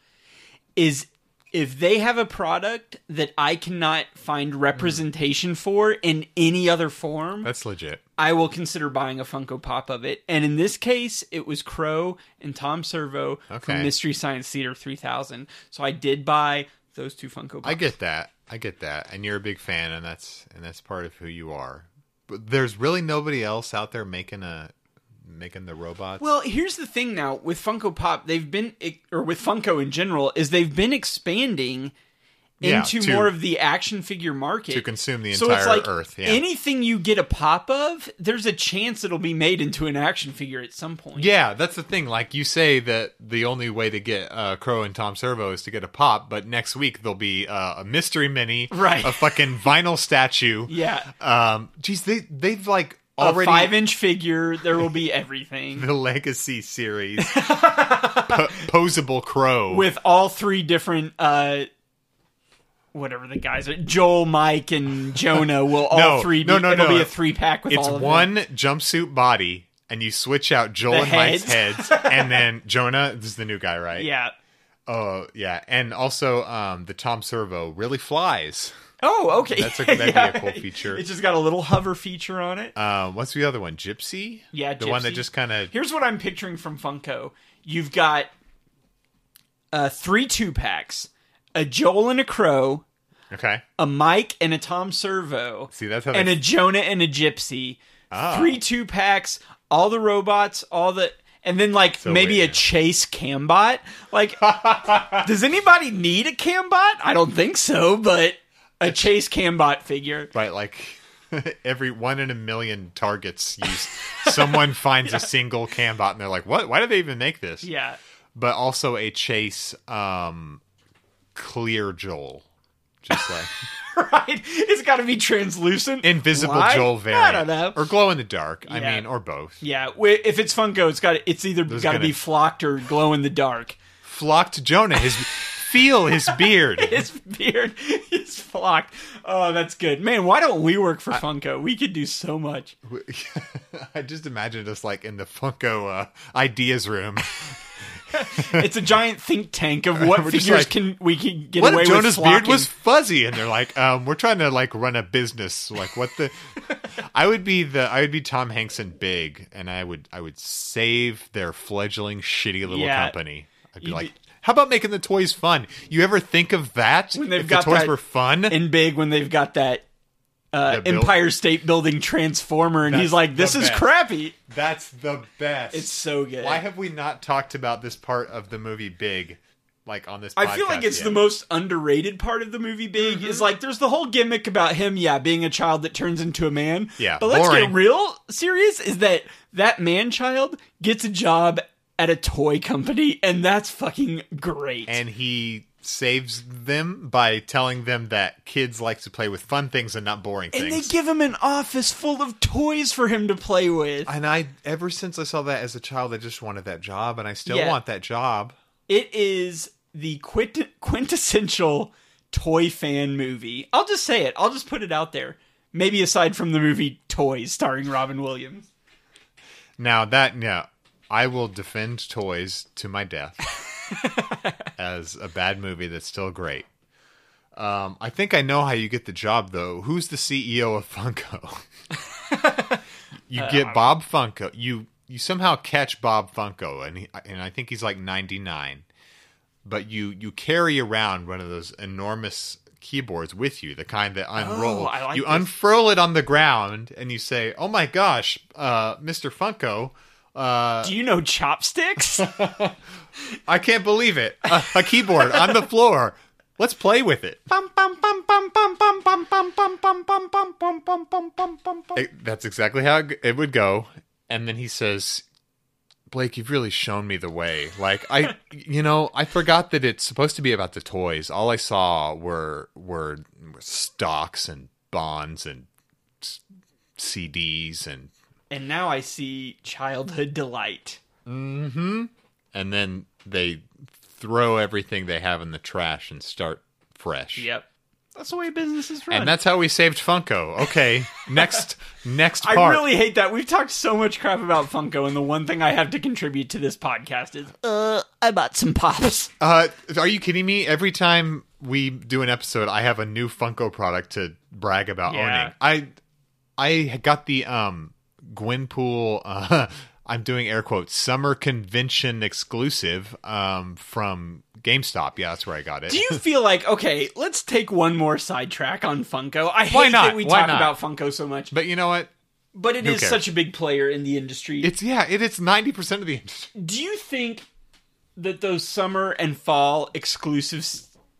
[SPEAKER 2] is if they have a product that I cannot find representation for in any other form,
[SPEAKER 1] That's legit.
[SPEAKER 2] I will consider buying a Funko Pop of it. And in this case, it was Crow and Tom Servo
[SPEAKER 1] Okay.
[SPEAKER 2] from Mystery Science Theater 3000. So I did buy those two Funko Pops.
[SPEAKER 1] I get that. I get that. And you're a big fan and that's and that's part of who you are. But there's really nobody else out there making a making the robots.
[SPEAKER 2] Well, here's the thing now with Funko Pop, they've been or with Funko in general is they've been expanding
[SPEAKER 1] Yeah,
[SPEAKER 2] into
[SPEAKER 1] to-
[SPEAKER 2] more of the action figure market
[SPEAKER 1] to consume the
[SPEAKER 2] So it's
[SPEAKER 1] entire
[SPEAKER 2] like
[SPEAKER 1] earth. Yeah.
[SPEAKER 2] anything you get a pop of, there's a chance it'll be made into an action figure at some point.
[SPEAKER 1] yeah, that's the thing. Like you say that the only way to get uh, Crow and Tom Servo is to get a pop, but next week there'll be uh, a mystery mini,
[SPEAKER 2] Right.
[SPEAKER 1] A fucking vinyl statue.
[SPEAKER 2] Yeah.
[SPEAKER 1] Um, geez, they they've like
[SPEAKER 2] A
[SPEAKER 1] already
[SPEAKER 2] five inch figure, there will be everything.
[SPEAKER 1] the Legacy series, po- posable Crow
[SPEAKER 2] with all three different uh whatever the guys are Joel, Mike, and Jonah will all
[SPEAKER 1] No,
[SPEAKER 2] three be
[SPEAKER 1] no, no,
[SPEAKER 2] it'll
[SPEAKER 1] no.
[SPEAKER 2] be a three pack with
[SPEAKER 1] It's
[SPEAKER 2] all of
[SPEAKER 1] one
[SPEAKER 2] them.
[SPEAKER 1] jumpsuit body, and you switch out Joel
[SPEAKER 2] The
[SPEAKER 1] and Mike's
[SPEAKER 2] heads.
[SPEAKER 1] heads, and then Jonah this is the new guy, right?
[SPEAKER 2] Yeah.
[SPEAKER 1] Oh yeah, and also um, the Tom Servo really flies.
[SPEAKER 2] Oh, okay.
[SPEAKER 1] That's a- that'd be a cool feature.
[SPEAKER 2] It's just got a little hover feature on it.
[SPEAKER 1] Um, what's the other one? Gypsy.
[SPEAKER 2] Yeah,
[SPEAKER 1] the one that just kind of
[SPEAKER 2] Here's what I'm picturing from Funko. You've got uh, three two packs, a Joel and a Crow,
[SPEAKER 1] okay.
[SPEAKER 2] a Mike and a Tom Servo,
[SPEAKER 1] See, that's how
[SPEAKER 2] and
[SPEAKER 1] they
[SPEAKER 2] a Jonah and a Gypsy.
[SPEAKER 1] Ah.
[SPEAKER 2] Three two packs, all the robots, all the and then like
[SPEAKER 1] So
[SPEAKER 2] maybe
[SPEAKER 1] wait
[SPEAKER 2] a. Chase Cambot. Like does anybody need a Cambot? I don't think so, but a Chase Cambot figure.
[SPEAKER 1] right like every one in a million targets use someone finds a single cambot and they're like what why did they even make this
[SPEAKER 2] Yeah.
[SPEAKER 1] but also a chase um clear joel just like
[SPEAKER 2] Right. It's got to be translucent.
[SPEAKER 1] invisible
[SPEAKER 2] Why?
[SPEAKER 1] joel variant
[SPEAKER 2] I don't know.
[SPEAKER 1] or glow in the dark i mean or both
[SPEAKER 2] Yeah, if it's Funko, it's got it's either got to be flocked or glow in the dark.
[SPEAKER 1] flocked jonah his feel his beard
[SPEAKER 2] His beard is flocked. Oh, that's good, man. Why don't we work for Funko? We could do so much.
[SPEAKER 1] i just imagined us like in the funko uh, ideas room
[SPEAKER 2] It's a giant think tank of what figures
[SPEAKER 1] like,
[SPEAKER 2] can we can get
[SPEAKER 1] what
[SPEAKER 2] away
[SPEAKER 1] if Jonah's
[SPEAKER 2] with
[SPEAKER 1] beard was fuzzy? And they're like, um, we're trying to like run a business. Like, what the? I would be the I would be Tom Hanks and Big, and I would I would save their fledgling shitty little
[SPEAKER 2] Yeah.
[SPEAKER 1] company. I'd be like, how about making the toys fun? You ever think of that?
[SPEAKER 2] When they've
[SPEAKER 1] if
[SPEAKER 2] got
[SPEAKER 1] the toys were fun,
[SPEAKER 2] and big when they've got that uh,
[SPEAKER 1] build-
[SPEAKER 2] Empire State Building transformer, and
[SPEAKER 1] That's
[SPEAKER 2] he's like, "This
[SPEAKER 1] the
[SPEAKER 2] is
[SPEAKER 1] best.
[SPEAKER 2] crappy."
[SPEAKER 1] that's the best.
[SPEAKER 2] It's so good.
[SPEAKER 1] Why have we not talked about this part of the movie Big, like on this?
[SPEAKER 2] I feel like
[SPEAKER 1] podcast
[SPEAKER 2] it's
[SPEAKER 1] yet?
[SPEAKER 2] the most underrated part of the movie. Big
[SPEAKER 1] Mm-hmm.
[SPEAKER 2] is like there's the whole gimmick about him, yeah, being a child that turns into a man.
[SPEAKER 1] Yeah,
[SPEAKER 2] but let's
[SPEAKER 1] boring.
[SPEAKER 2] get real serious. Is that that man child gets a job at a toy company, and that's fucking great.
[SPEAKER 1] and he saves them by telling them that kids like to play with fun things and not boring
[SPEAKER 2] And they give him an office full of toys for him to play with.
[SPEAKER 1] and I, ever since I saw that as a child, I just wanted that job, and I still
[SPEAKER 2] Yeah.
[SPEAKER 1] want that job.
[SPEAKER 2] It is the quint- quintessential toy fan movie. I'll just say it. I'll just put it out there. Maybe aside from the movie Toys starring Robin Williams.
[SPEAKER 1] Now that, yeah, I will defend Toys to my death as a bad movie that's still great. Um, I think I know how you get the job, though. Who's the CEO of Funko? you get Bob Funko. You you somehow catch Bob Funko, and he, and I think he's like ninety nine. But you you carry around one of those enormous keyboards with you, the kind that unroll.
[SPEAKER 2] Oh, like
[SPEAKER 1] you
[SPEAKER 2] this.
[SPEAKER 1] unfurl it on the ground, and you say, "Oh my gosh, uh, Mister Funko." Uh,
[SPEAKER 2] Do you know chopsticks?
[SPEAKER 1] I can't believe it. A, a keyboard on the floor. Let's play with it. It- That's exactly how it it would go. And then he says, Blake, you've really shown me the way. Like I you know, I forgot that it's supposed to be about the toys. All I saw were were, were stocks and bonds and s- CDs and
[SPEAKER 2] and now I see childhood delight.
[SPEAKER 1] And then they throw everything they have in the trash and start fresh.
[SPEAKER 2] Yep. That's the way business is run.
[SPEAKER 1] And that's how we saved Funko. Okay, next next
[SPEAKER 2] I really hate that. We've talked so much crap about Funko, and the one thing I have to contribute to this podcast is, uh, I bought some pops.
[SPEAKER 1] uh, are you kidding me? Every time we do an episode, I have a new Funko product to brag about
[SPEAKER 2] Yeah.
[SPEAKER 1] owning. I I got the um Gwenpool. Uh, I'm doing air quotes summer convention exclusive um from GameStop. Yeah, that's where I got it.
[SPEAKER 2] Do you feel like okay? Let's take one more sidetrack on Funko. I hate
[SPEAKER 1] Why not?
[SPEAKER 2] that we
[SPEAKER 1] Why
[SPEAKER 2] talk
[SPEAKER 1] not?
[SPEAKER 2] about Funko so much,
[SPEAKER 1] but you know what?
[SPEAKER 2] but it
[SPEAKER 1] Who
[SPEAKER 2] is
[SPEAKER 1] cares?
[SPEAKER 2] such a big player in the industry.
[SPEAKER 1] It's yeah, it, it's ninety percent of the industry.
[SPEAKER 2] Do you think that those summer and fall exclusive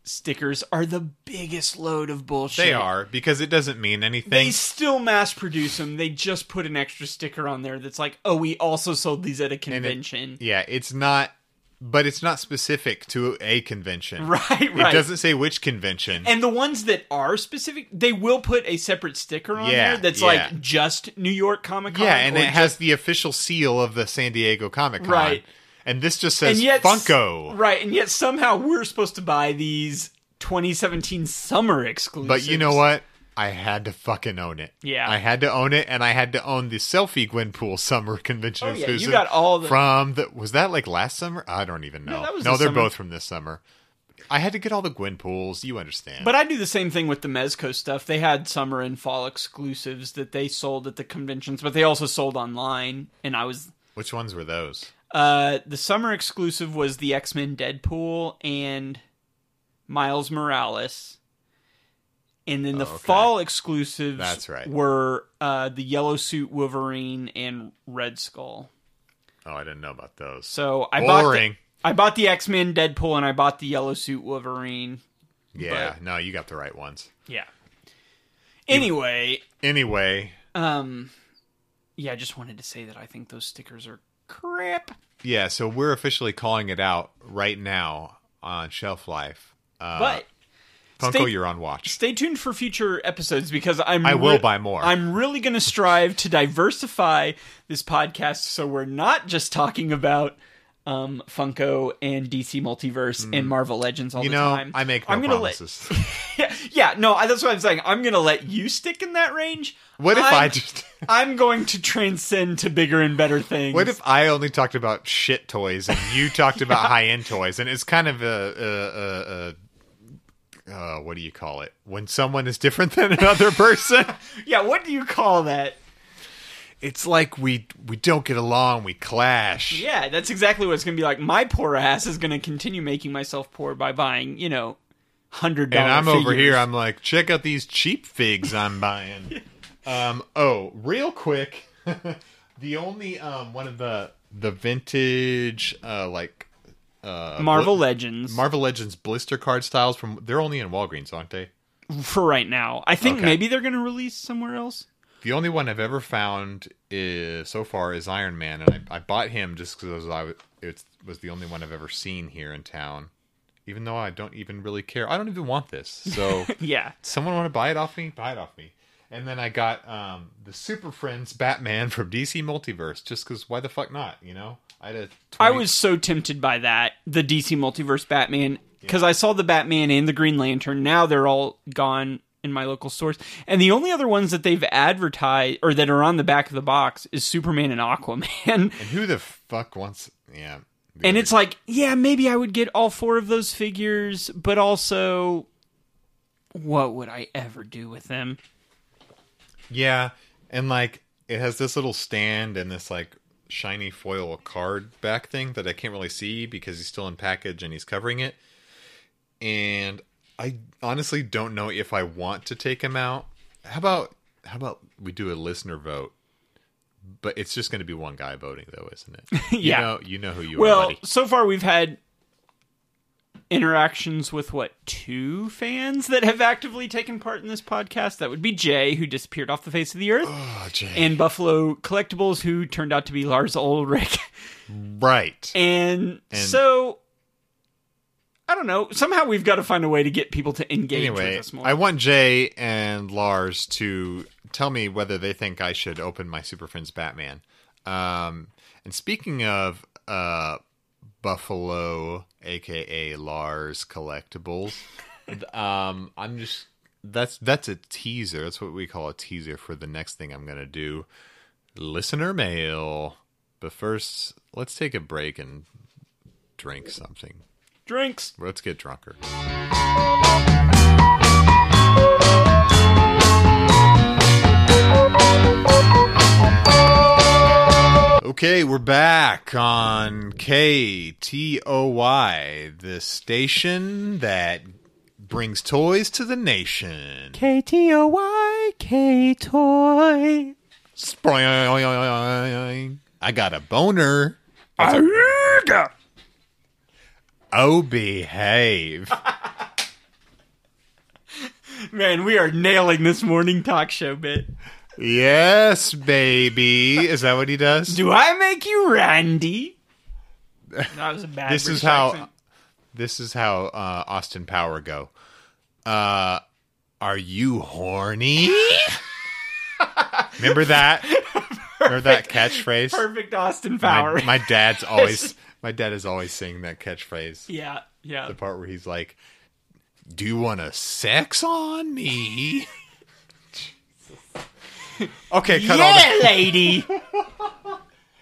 [SPEAKER 2] stickers are the biggest load of bullshit?
[SPEAKER 1] They are because it doesn't mean anything.
[SPEAKER 2] They still mass produce them. They just put an extra sticker on there that's like, "Oh, we also sold these at a
[SPEAKER 1] And it-
[SPEAKER 2] convention."
[SPEAKER 1] yeah, it's not, but it's not specific to a convention.
[SPEAKER 2] Right,
[SPEAKER 1] It doesn't say which convention.
[SPEAKER 2] And the ones that are specific, they will put a separate sticker on
[SPEAKER 1] Yeah,
[SPEAKER 2] there that's
[SPEAKER 1] yeah.
[SPEAKER 2] like just New York Comic Con.
[SPEAKER 1] yeah, and it has the official seal of the San Diego Comic Con.
[SPEAKER 2] Right.
[SPEAKER 1] And this just says
[SPEAKER 2] and yet
[SPEAKER 1] Funko.
[SPEAKER 2] Right, and yet somehow we're supposed to buy these 2017 summer exclusives.
[SPEAKER 1] But you know what? I had to fucking own it.
[SPEAKER 2] Yeah.
[SPEAKER 1] I had to own it, and I had to own the selfie Gwenpool Summer Convention
[SPEAKER 2] Oh, yeah, you got all the-
[SPEAKER 1] from the. Was that like last summer? I don't even know.
[SPEAKER 2] that was
[SPEAKER 1] no,
[SPEAKER 2] this
[SPEAKER 1] they're
[SPEAKER 2] summer.
[SPEAKER 1] both from this summer. I had to get all the Gwenpools. You understand?
[SPEAKER 2] But I do the same thing with the Mezco stuff. They had summer and fall exclusives that they sold at the conventions, but they also sold online. And I was
[SPEAKER 1] which ones were those?
[SPEAKER 2] Uh, the summer exclusive was the X Men Deadpool and Miles Morales, and then the
[SPEAKER 1] Oh, okay.
[SPEAKER 2] fall exclusives
[SPEAKER 1] That's right.
[SPEAKER 2] were uh, the Yellow Suit Wolverine and Red Skull.
[SPEAKER 1] Oh, I didn't know about those.
[SPEAKER 2] So I bought the,
[SPEAKER 1] Boring.
[SPEAKER 2] I bought the X Men Deadpool and I bought the Yellow Suit Wolverine.
[SPEAKER 1] yeah,
[SPEAKER 2] but-
[SPEAKER 1] no, you got the right ones.
[SPEAKER 2] Yeah. Anyway,
[SPEAKER 1] Anyway,
[SPEAKER 2] Um, yeah, I just wanted to say that I think those stickers are crap.
[SPEAKER 1] yeah, so we're officially calling it out right now on Shelf Life. Uh,
[SPEAKER 2] But
[SPEAKER 1] Funko,
[SPEAKER 2] stay-
[SPEAKER 1] you're on watch.
[SPEAKER 2] stay tuned for future episodes because I'm.
[SPEAKER 1] I will buy more.
[SPEAKER 2] I'm really going to strive to diversify this podcast so we're not just talking about um, Funko and DC Multiverse and Marvel Legends all
[SPEAKER 1] Mm. You
[SPEAKER 2] the
[SPEAKER 1] know,
[SPEAKER 2] time.
[SPEAKER 1] I make no
[SPEAKER 2] I'm gonna
[SPEAKER 1] promises.
[SPEAKER 2] Let, yeah, yeah, no, that's what I'm saying. I'm going to let you stick in that range.
[SPEAKER 1] what if
[SPEAKER 2] I'm,
[SPEAKER 1] I just?
[SPEAKER 2] I'm going to transcend to bigger and better things.
[SPEAKER 1] What if I only talked about shit toys and you talked about high end toys? And it's kind of a, a, a, a uh, what do you call it? When someone is different than another person,
[SPEAKER 2] Yeah, what do you call that?
[SPEAKER 1] It's like we we don't get along, we clash.
[SPEAKER 2] Yeah, that's exactly what it's going to be like. My poor ass is going to continue making myself poor by buying, you know, hundred dollars.
[SPEAKER 1] And I'm over here. I'm like, check out these cheap figs I'm buying. um. Oh, real quick, the only um one of the the vintage uh like uh
[SPEAKER 2] Marvel
[SPEAKER 1] bl-
[SPEAKER 2] Legends
[SPEAKER 1] Marvel Legends blister card styles from they're only in Walgreens, aren't they?
[SPEAKER 2] for right now. I think
[SPEAKER 1] Okay.
[SPEAKER 2] maybe they're going to release somewhere else.
[SPEAKER 1] The only one I've ever found is so far is Iron Man, and I, I bought him just because I w- it was the only one I've ever seen here in town. Even though I don't even really care, I don't even want this. So,
[SPEAKER 2] Yeah,
[SPEAKER 1] someone want to buy it off me? Buy it off me. And then I got um, the Super Friends Batman from DC Multiverse, just because why the fuck not? You know, I had a 20-
[SPEAKER 2] I was so tempted by that the DC Multiverse Batman because I saw the Batman and the Green Lantern. Now they're all gone in my local stores, and the only other ones that they've advertised or that are on the back of the box is Superman and Aquaman.
[SPEAKER 1] And who the fuck wants? Yeah,
[SPEAKER 2] and
[SPEAKER 1] other-
[SPEAKER 2] it's like, yeah, maybe I would get all four of those figures, but also, what would I ever do with them?
[SPEAKER 1] Yeah, and like it has this little stand and this like shiny foil card back thing that I can't really see because he's still in package and he's covering it. And I honestly don't know if I want to take him out. How about how about we do a listener vote? But it's just going to be one guy voting though, isn't it?
[SPEAKER 2] Yeah.
[SPEAKER 1] You know, you know who you are,
[SPEAKER 2] Well, so far we've had interactions with what two fans that have actively taken part in this podcast. That would be Jay, who disappeared off the face of the earth,
[SPEAKER 1] Oh, Jay.
[SPEAKER 2] and Buffalo Collectibles, who turned out to be Lars Ulrich.
[SPEAKER 1] right.
[SPEAKER 2] and,
[SPEAKER 1] And-
[SPEAKER 2] so I don't know. Somehow we've got to find a way to get people to engage
[SPEAKER 1] anyway,
[SPEAKER 2] with us more.
[SPEAKER 1] I want Jay and Lars to tell me whether they think I should open my Super Friends Batman. Um, and speaking of uh, Buffalo, aka Lars Collectibles, um, I'm just that's that's a teaser. That's what we call a teaser for the next thing I'm gonna do. Listener mail. But first, let's take a break and drink something.
[SPEAKER 2] Drinks.
[SPEAKER 1] Let's get drunker. Okay, we're back on KTOY, the station that brings toys to the nation.
[SPEAKER 2] K T O Y K toy.
[SPEAKER 1] I got a boner. Oh, behave.
[SPEAKER 2] Man, we are nailing this morning talk show bit.
[SPEAKER 1] yes, baby. Is that what he does?
[SPEAKER 2] Do I make you Randy? That was a bad.
[SPEAKER 1] this is how
[SPEAKER 2] accent.
[SPEAKER 1] this is how uh, Austin Power go. Uh, are you horny? Remember that? Remember that catchphrase?
[SPEAKER 2] perfect Austin Power.
[SPEAKER 1] My, my dad's always my dad is always saying that catchphrase.
[SPEAKER 2] yeah, yeah.
[SPEAKER 1] The part where he's like, "Do you want to sex on me?" Jesus. Okay, cut all
[SPEAKER 2] yeah,
[SPEAKER 1] the.
[SPEAKER 2] lady.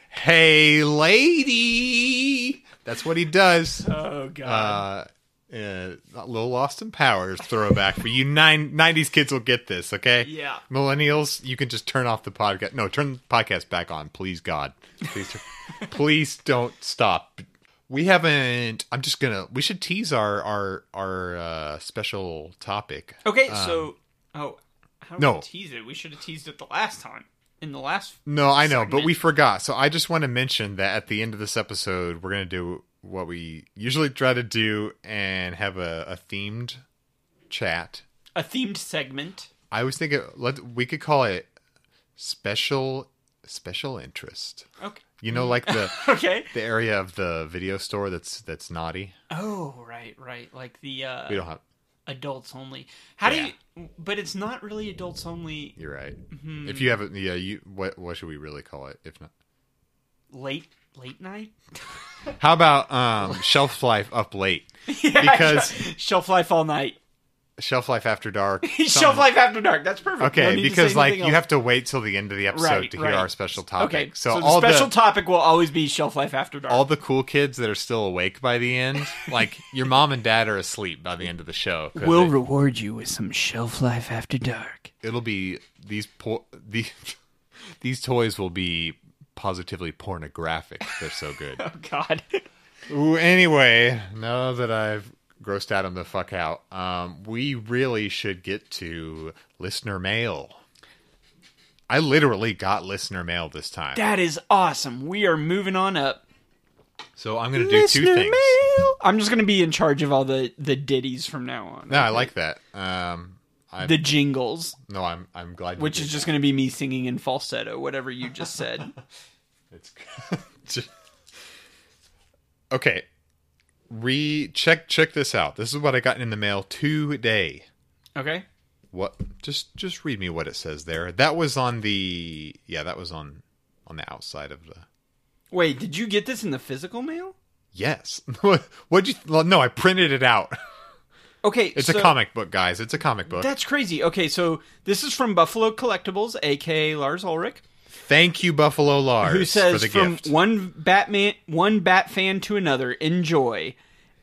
[SPEAKER 1] Hey, lady. That's what he does.
[SPEAKER 2] oh god.
[SPEAKER 1] Uh, uh, a little Austin Powers throwback for you nine, 90s kids will get this, okay?
[SPEAKER 2] Yeah.
[SPEAKER 1] Millennials, you can just turn off the podcast. No, turn the podcast back on, please, God. Please, turn- please don't stop. We haven't. I'm just gonna. We should tease our our our uh, special topic.
[SPEAKER 2] okay, so oh, how do
[SPEAKER 1] no.
[SPEAKER 2] we tease it? We should have teased it the last time. In the last
[SPEAKER 1] No, I know, but we forgot. So I just want to mention that at the end of this episode, we're gonna do what we usually try to do and have a, a themed chat.
[SPEAKER 2] a themed segment.
[SPEAKER 1] I was thinking let we could call it special special interest.
[SPEAKER 2] Okay.
[SPEAKER 1] You know, like the
[SPEAKER 2] Okay.
[SPEAKER 1] the area of the video store that's that's naughty.
[SPEAKER 2] Oh, right, right. Like the uh
[SPEAKER 1] We don't have.
[SPEAKER 2] adults only. How
[SPEAKER 1] Yeah.
[SPEAKER 2] do you but it's not really adults only
[SPEAKER 1] You're right.
[SPEAKER 2] Mm-hmm.
[SPEAKER 1] If you haven't, yeah, you what what should we really call it? If not,
[SPEAKER 2] late late night?
[SPEAKER 1] how about um shelf life up late?
[SPEAKER 2] Yeah,
[SPEAKER 1] Because-
[SPEAKER 2] shelf life all night.
[SPEAKER 1] Shelf life after dark.
[SPEAKER 2] shelf life after dark. That's perfect.
[SPEAKER 1] Okay,
[SPEAKER 2] need to
[SPEAKER 1] because like
[SPEAKER 2] anything
[SPEAKER 1] you
[SPEAKER 2] else.
[SPEAKER 1] have to wait till the end of the episode
[SPEAKER 2] Right,
[SPEAKER 1] to
[SPEAKER 2] right.
[SPEAKER 1] hear our special topic.
[SPEAKER 2] Okay,
[SPEAKER 1] so,
[SPEAKER 2] so, the
[SPEAKER 1] all
[SPEAKER 2] special
[SPEAKER 1] the
[SPEAKER 2] topic will always be shelf life after dark.
[SPEAKER 1] all the cool kids that are still awake by the end, like your mom and dad are asleep by the end of the show.
[SPEAKER 2] we'll
[SPEAKER 1] it,
[SPEAKER 2] reward you with some shelf life after dark.
[SPEAKER 1] it'll be these po- these these toys will be positively pornographic. They're so good.
[SPEAKER 2] Oh God.
[SPEAKER 1] Ooh, anyway, now that I've grossed out Adam the fuck out, um, we really should get to listener mail. I literally got listener mail this time.
[SPEAKER 2] That is awesome. We are moving on up.
[SPEAKER 1] So I'm going to do two things.
[SPEAKER 2] mail. I'm just going to be in charge of all the the ditties from now on.
[SPEAKER 1] No, I like that. Um, I'm,
[SPEAKER 2] the jingles,
[SPEAKER 1] no, I'm I'm glad. you
[SPEAKER 2] which
[SPEAKER 1] did
[SPEAKER 2] is just going to be me singing in falsetto, whatever you just said.
[SPEAKER 1] that. It's okay. Re check check this out. This is what I got in the mail today.
[SPEAKER 2] okay.
[SPEAKER 1] What? Just just read me what it says there. That was on the yeah. That was on on the outside of the.
[SPEAKER 2] Wait, did you get this in the physical mail?
[SPEAKER 1] Yes. What? What'd you? Well, no, I printed it out.
[SPEAKER 2] Okay,
[SPEAKER 1] It's
[SPEAKER 2] so-
[SPEAKER 1] a comic book, guys. It's a comic book.
[SPEAKER 2] That's crazy. Okay, so this is from Buffalo Collectibles, aka Lars Ulrich,
[SPEAKER 1] Thank you, Buffalo Lars,
[SPEAKER 2] who says
[SPEAKER 1] for the
[SPEAKER 2] from
[SPEAKER 1] gift.
[SPEAKER 2] one Batman, one Bat fan to another, enjoy.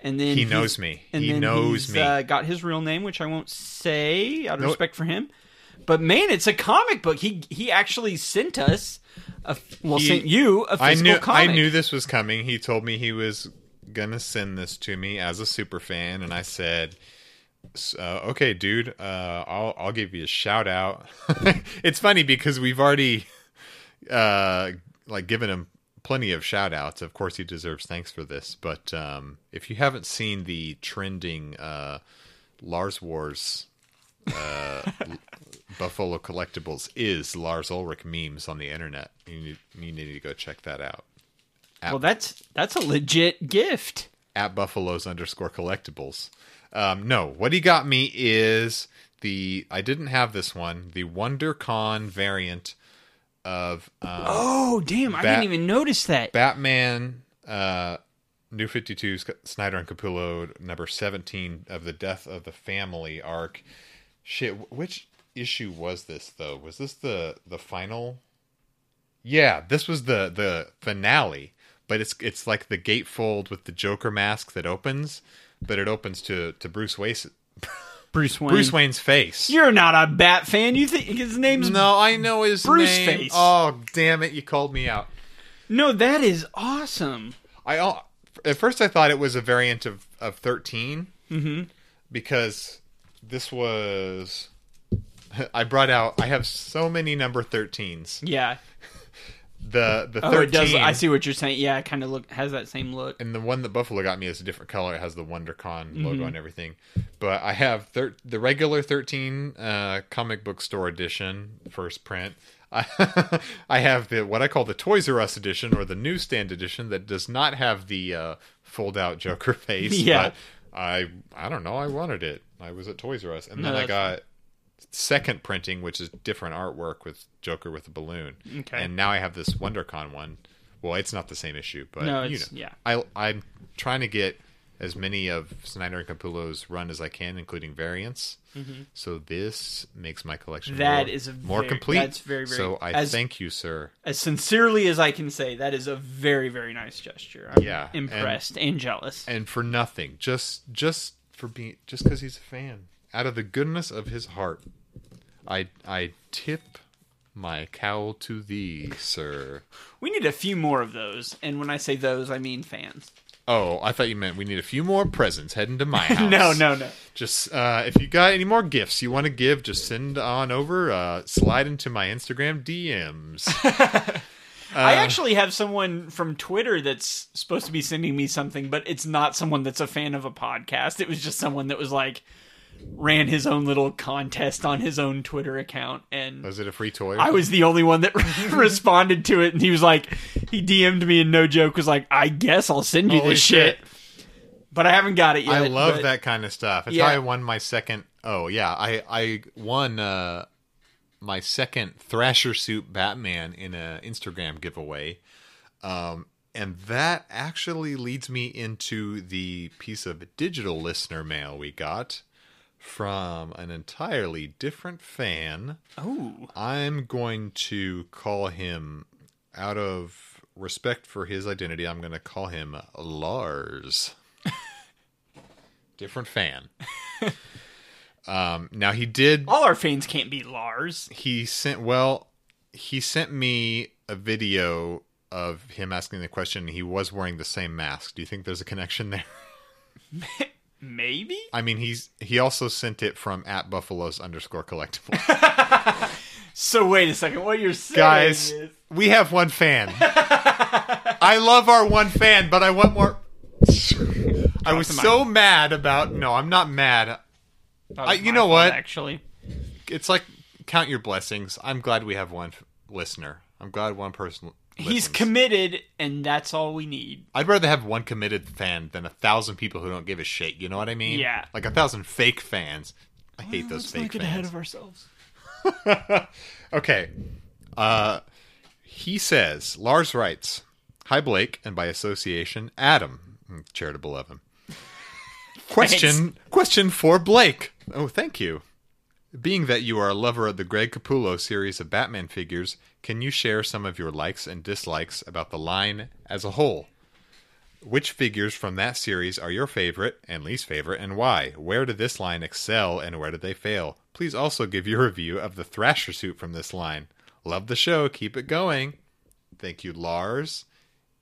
[SPEAKER 2] And then
[SPEAKER 1] He knows me.
[SPEAKER 2] And
[SPEAKER 1] He
[SPEAKER 2] then
[SPEAKER 1] knows
[SPEAKER 2] he's,
[SPEAKER 1] me.
[SPEAKER 2] Uh, got his real name, which I won't say out of respect for him. But man, it's a comic book. He he actually sent us, a, well,
[SPEAKER 1] He-
[SPEAKER 2] sent you a physical
[SPEAKER 1] I knew
[SPEAKER 2] comic.
[SPEAKER 1] I knew this was coming. He told me he was gonna send this to me as a super fan, and I said, uh, "Okay, dude, uh, I'll I'll give you a shout out." it's funny because we've already uh, like given him plenty of shout outs. Of course, he deserves thanks for this. But um, if you haven't seen the trending uh, Lars Wars. Uh, Buffalo Collectibles is Lars Ulrich memes on the internet. You need, you need to go check that out
[SPEAKER 2] well, that's that's a legit gift.
[SPEAKER 1] at Buffalo's underscore collectibles. Um, no, what he got me is the I didn't have this one, the WonderCon variant of um,
[SPEAKER 2] Oh damn! I didn't even notice that.
[SPEAKER 1] Batman uh, New 52 Snyder and Capullo number 17 of the Death of the Family arc. Shit, which issue was this though? Was this the the final? Yeah, this was the the finale, but it's it's like the gatefold with the Joker mask that opens, but it opens to to Bruce Wayne
[SPEAKER 2] Bruce Wayne.
[SPEAKER 1] Bruce Wayne's face.
[SPEAKER 2] You're not a Bat fan. You think his name's
[SPEAKER 1] no, I know his
[SPEAKER 2] Bruce
[SPEAKER 1] name.
[SPEAKER 2] face.
[SPEAKER 1] Oh, damn it! You called me out.
[SPEAKER 2] No, that is awesome.
[SPEAKER 1] I at first I thought it was a variant of of 13 mm-hmm. because this was. I brought out. I have so many number 13s.
[SPEAKER 2] Yeah.
[SPEAKER 1] The the
[SPEAKER 2] Oh,
[SPEAKER 1] 13
[SPEAKER 2] it does. I see what you're saying. Yeah, it kind of look has that same look.
[SPEAKER 1] and the one that Buffalo got me is a different color. It has the WonderCon
[SPEAKER 2] Mm-hmm.
[SPEAKER 1] logo and everything. But I have thir- the regular 13 uh, comic book store edition, first print. I, I have the what I call the Toys R Us edition or the newsstand edition that does not have the uh, fold out Joker face.
[SPEAKER 2] Yeah.
[SPEAKER 1] But I I don't know. I wanted it. I was at Toys R Us, and
[SPEAKER 2] No,
[SPEAKER 1] then I got second printing, which is different artwork with Joker with a balloon.
[SPEAKER 2] Okay.
[SPEAKER 1] And now I have this WonderCon one. Well, it's not the same issue, but
[SPEAKER 2] No,
[SPEAKER 1] you know,
[SPEAKER 2] yeah.
[SPEAKER 1] I I'm trying to get as many of Snyder and Capullo's run as I can, including variants. So this makes my collection
[SPEAKER 2] Mm-hmm. That
[SPEAKER 1] more,
[SPEAKER 2] is a
[SPEAKER 1] more
[SPEAKER 2] very-
[SPEAKER 1] complete.
[SPEAKER 2] that's very, very-
[SPEAKER 1] So I
[SPEAKER 2] as-
[SPEAKER 1] thank you, sir.
[SPEAKER 2] As sincerely as I can say, that is a very, very nice gesture. I'm
[SPEAKER 1] Yeah, and-
[SPEAKER 2] impressed and, jealous.
[SPEAKER 1] and for nothing, just just for being, just because he's a fan, out of the goodness of his heart, I I tip my cowl to thee, sir.
[SPEAKER 2] we need a few more of those, and when I say those, I mean fans.
[SPEAKER 1] Oh, I thought you meant we need a few more presents heading to my house.
[SPEAKER 2] No, no, no.
[SPEAKER 1] Just uh, if you got any more gifts you want to give, just send on over. Uh, slide into my Instagram DMs.
[SPEAKER 2] I actually have someone from Twitter that's supposed to be sending me something, but it's not someone that's a fan of a podcast. It was just someone that was like ran his own little contest on his own Twitter account and
[SPEAKER 1] Was it a free toy?
[SPEAKER 2] I was the only one that responded to it and he was like he DM'd me and no joke was like I guess I'll send you
[SPEAKER 1] Holy
[SPEAKER 2] this shit.
[SPEAKER 1] shit.
[SPEAKER 2] But I haven't got it yet.
[SPEAKER 1] I love
[SPEAKER 2] but-
[SPEAKER 1] that kind of stuff. It's
[SPEAKER 2] Yeah.
[SPEAKER 1] how I won my second. Oh yeah, I I won uh, my second Thrasher suit Batman in a Instagram giveaway, um, and that actually leads me into the piece of digital listener mail we got from an entirely different fan.
[SPEAKER 2] Oh.
[SPEAKER 1] I'm going to call him out of respect for his identity. I'm going to call him Lars. Different fan. um, now he did.
[SPEAKER 2] All our fans can't be Lars.
[SPEAKER 1] He sent. Well, he sent me a video of him asking the question. He was wearing the same mask. Do you think there's a connection there?
[SPEAKER 2] Maybe?
[SPEAKER 1] I mean, he's he also sent it from at buffaloes underscore collectible.
[SPEAKER 2] So wait a second. What you're saying
[SPEAKER 1] guys
[SPEAKER 2] is
[SPEAKER 1] we have one fan i love our one fan but i want more i was
[SPEAKER 2] the
[SPEAKER 1] so mad about no i'm not mad I- you know what?
[SPEAKER 2] Actually,
[SPEAKER 1] it's like count your blessings i'm glad we have one f- listener i'm glad one person
[SPEAKER 2] he's committed, and that's all we need.
[SPEAKER 1] i'd rather have one committed fan than a thousand people who don't give a shit you know what i mean
[SPEAKER 2] Yeah.
[SPEAKER 1] like a thousand fake fans i hate those
[SPEAKER 2] Let's
[SPEAKER 1] fake fans
[SPEAKER 2] ahead of ourselves.
[SPEAKER 1] Okay. Uh, he says, Lars writes, Hi, Blake, and by association, Adam. Charitable of him. Question question for Blake. Oh, thank you. Being that you are a lover of the Greg Capullo series of Batman figures, can you share some of your likes and dislikes about the line as a whole? Which figures from that series are your favorite and least favorite, and why? Where did this line excel, and where did they fail? Please also give your review of the Thrasher suit from this line. Love the show. Keep it going. Thank you, Lars.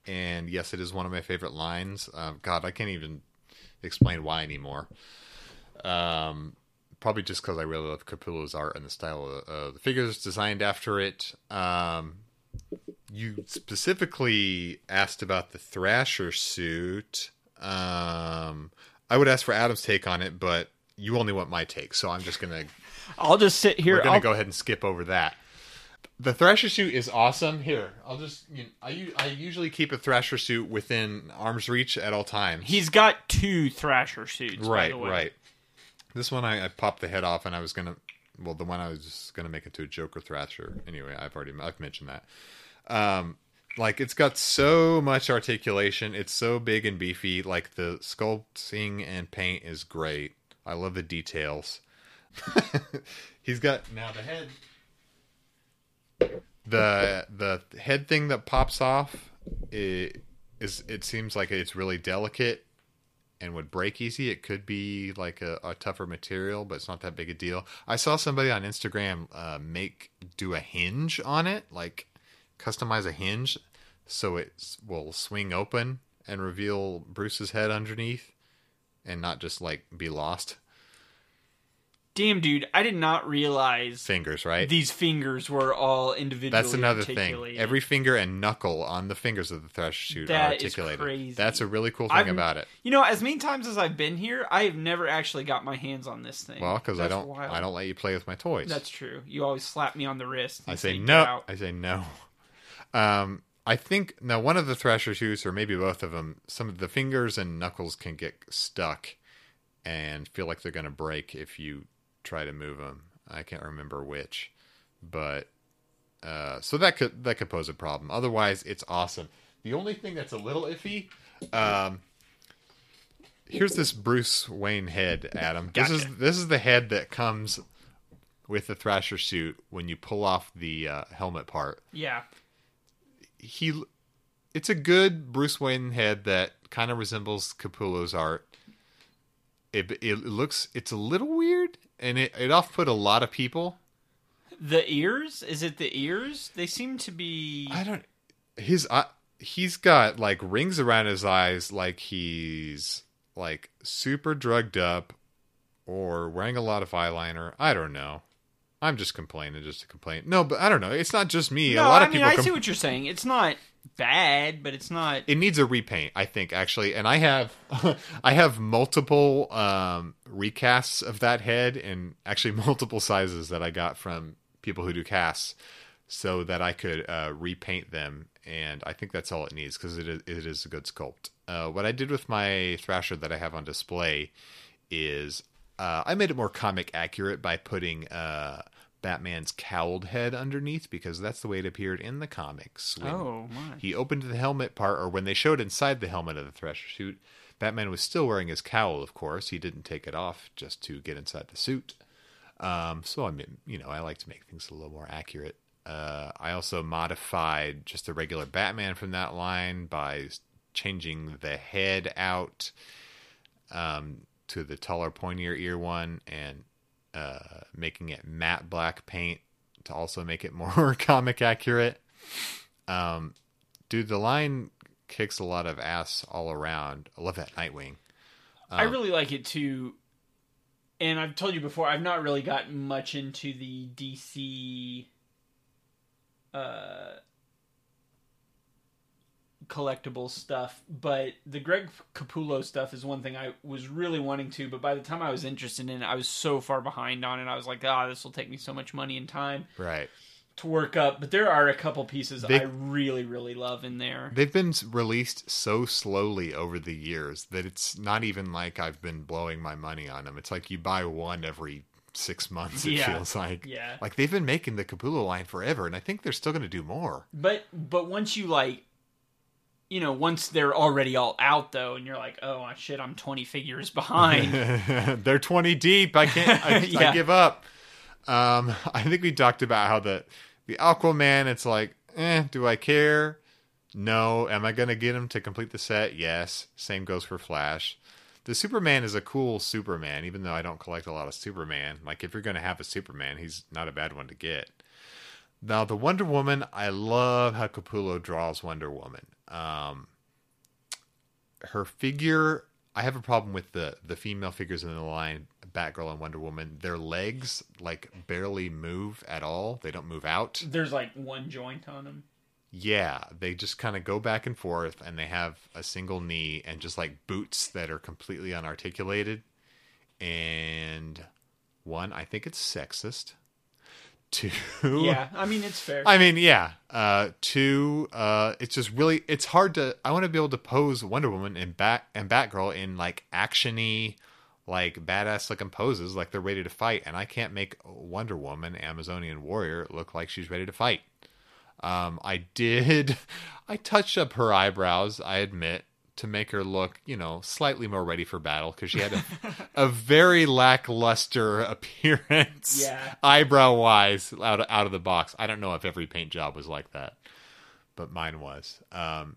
[SPEAKER 1] And yes, it is one of my favorite lines. Um, God, I can't even explain why anymore. Um, probably just because I really love Capullo's art and the style of uh, the figures designed after it. Um, you specifically asked about the Thrasher suit. Um, I would ask for Adam's take on it, but you only want my take, so I'm just gonna
[SPEAKER 2] I'll just sit here.
[SPEAKER 1] we're gonna
[SPEAKER 2] I'll-
[SPEAKER 1] go ahead and skip over that. The Thrasher suit is awesome. Here, I'll just you know, I I usually keep a Thrasher suit within arm's reach at all times.
[SPEAKER 2] He's got two Thrasher suits. by
[SPEAKER 1] right,
[SPEAKER 2] the way.
[SPEAKER 1] right. This one I, I popped the head off, and I was gonna. Well, the one I was gonna make into a Joker Thrasher. Anyway, I've already I've mentioned that. Um, like it's got so much articulation. It's so big and beefy. Like the sculpting and paint is great. I love the details. He's got now the head. The the head thing that pops off it is it seems like it's really delicate and would break easy. It could be like a, a tougher material, but it's not that big a deal. I saw somebody on Instagram uh, make do a hinge on it, like customize a hinge so it will swing open and reveal Bruce's head underneath, and not just like be lost.
[SPEAKER 2] Damn, dude, I did not realize
[SPEAKER 1] Fingers, right?
[SPEAKER 2] these fingers were all individually.
[SPEAKER 1] That's another thing. Every finger and knuckle on the fingers of the Thresh suit are
[SPEAKER 2] That is
[SPEAKER 1] articulated.
[SPEAKER 2] crazy.
[SPEAKER 1] That's a really cool thing
[SPEAKER 2] I've-
[SPEAKER 1] about it.
[SPEAKER 2] You know, as many times as I've been here, I have never actually got my hands on this thing.
[SPEAKER 1] Well, because I don't,
[SPEAKER 2] wild.
[SPEAKER 1] I don't let you play with my toys.
[SPEAKER 2] That's true. You always slap me on the wrist. and
[SPEAKER 1] I say
[SPEAKER 2] "Get
[SPEAKER 1] no. I say no. Um, I think now one of the Thrasher shoes, or maybe both of them, some of the fingers and knuckles can get stuck and feel like they're going to break if you try to move them. I can't remember which, but uh, so that could that could pose a problem. Otherwise, it's awesome. The only thing that's a little iffy, um, here's this Bruce Wayne head, Adam. This is this is the head that comes with the Thrasher suit when you pull off the uh, helmet part.
[SPEAKER 2] Yeah.
[SPEAKER 1] He, it's a good Bruce Wayne head that kind of resembles Capullo's art. It it looks it's a little weird and it it off put a lot of people.
[SPEAKER 2] The ears? Is it the ears? They seem to be.
[SPEAKER 1] I don't. His eye. He's got like rings around his eyes, like he's like super drugged up, or wearing a lot of eyeliner. I don't know. I'm just complaining, just to complain. No, but I don't know. It's not just me.
[SPEAKER 2] No,
[SPEAKER 1] a lot
[SPEAKER 2] I
[SPEAKER 1] of
[SPEAKER 2] mean,
[SPEAKER 1] people.
[SPEAKER 2] I see what you're saying. It's not bad, but it's not.
[SPEAKER 1] it needs a repaint, I think, actually. And I have, I have multiple um, recasts of that head, and actually multiple sizes that I got from people who do casts, so that I could uh, repaint them. And I think that's all it needs because it is, it is a good sculpt. Uh, what I did with my Thrasher that I have on display is uh, I made it more comic accurate by putting uh, Batman's cowled head underneath because that's the way it appeared in the comics. when
[SPEAKER 2] Oh, my.
[SPEAKER 1] He opened the helmet part, or when they showed inside the helmet of the Thrasher suit, Batman was still wearing his cowl. Of course, he didn't take it off just to get inside the suit. Um, so I mean, you know, I like to make things a little more accurate. Uh, I also modified just the regular Batman from that line by changing the head out um, to the taller, pointier ear one and uh, making it matte black paint to also make it more comic accurate. Um, dude, the line kicks a lot of ass all around. I love that Nightwing.
[SPEAKER 2] I really like it too. And I've told you before, I've not really gotten much into the DC uh, collectible stuff, but the Greg Capullo stuff is one thing I was really wanting to. But by the time I was interested in it, I was so far behind on it. I was like, ah, this will take me so much money and time
[SPEAKER 1] Right.
[SPEAKER 2] to work up. But there are a couple pieces
[SPEAKER 1] They-
[SPEAKER 2] I really, really love in there.
[SPEAKER 1] They've been released so slowly over the years that it's not even like I've been blowing my money on them. It's like you buy one every six months. It
[SPEAKER 2] Yeah.
[SPEAKER 1] feels like.
[SPEAKER 2] Yeah.
[SPEAKER 1] Like they've been making the Capullo line forever, and I think they're still going to do more.
[SPEAKER 2] But but once you like, you know, once they're already all out though, and you're like, oh shit, I'm 20 figures behind.
[SPEAKER 1] they're 20 deep. I can't. I,
[SPEAKER 2] Yeah.
[SPEAKER 1] I give up. Um, I think we talked about how the the Aquaman. It's like, eh, do I care? No. Am I gonna get him to complete the set? Yes. Same goes for Flash. The Superman is a cool Superman, even though I don't collect a lot of Superman. Like, if you're gonna have a Superman, he's not a bad one to get. Now, the Wonder Woman, I love how Capullo draws Wonder Woman. Um, her figure I have a problem with the the female figures in the line, Batgirl and Wonder Woman. Their legs like barely move at all. They don't move out.
[SPEAKER 2] There's like one joint on them.
[SPEAKER 1] Yeah, they just kind of go back and forth and they have a single knee and just like boots that are completely unarticulated. And one, I think it's sexist. Two,
[SPEAKER 2] Yeah, I mean it's fair.
[SPEAKER 1] I mean, yeah. Uh, two, uh, it's just really it's hard to. I want to be able to pose Wonder Woman and Bat and Batgirl in like actiony, like badass looking poses, like they're ready to fight, and I can't make Wonder Woman, Amazonian warrior, look like she's ready to fight. Um, I did, I touched up her eyebrows. I admit to make her look, you know, slightly more ready for battle because she had a, a very lackluster appearance,
[SPEAKER 2] Yeah.
[SPEAKER 1] eyebrow wise, out of, out of the box. I don't know if every paint job was like that, but mine was. Um,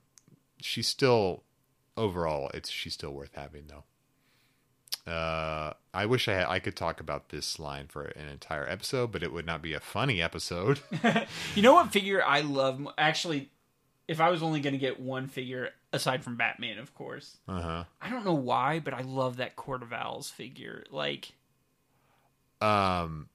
[SPEAKER 1] she's still overall, it's she's still worth having though. Uh, I wish I had, I could talk about this line for an entire episode, but it would not be a funny episode.
[SPEAKER 2] You know what figure I love? Actually, if I was only going to get one figure aside from Batman, of course,
[SPEAKER 1] uh huh.
[SPEAKER 2] I don't know why, but I love that Court of Owls figure. Like
[SPEAKER 1] Um,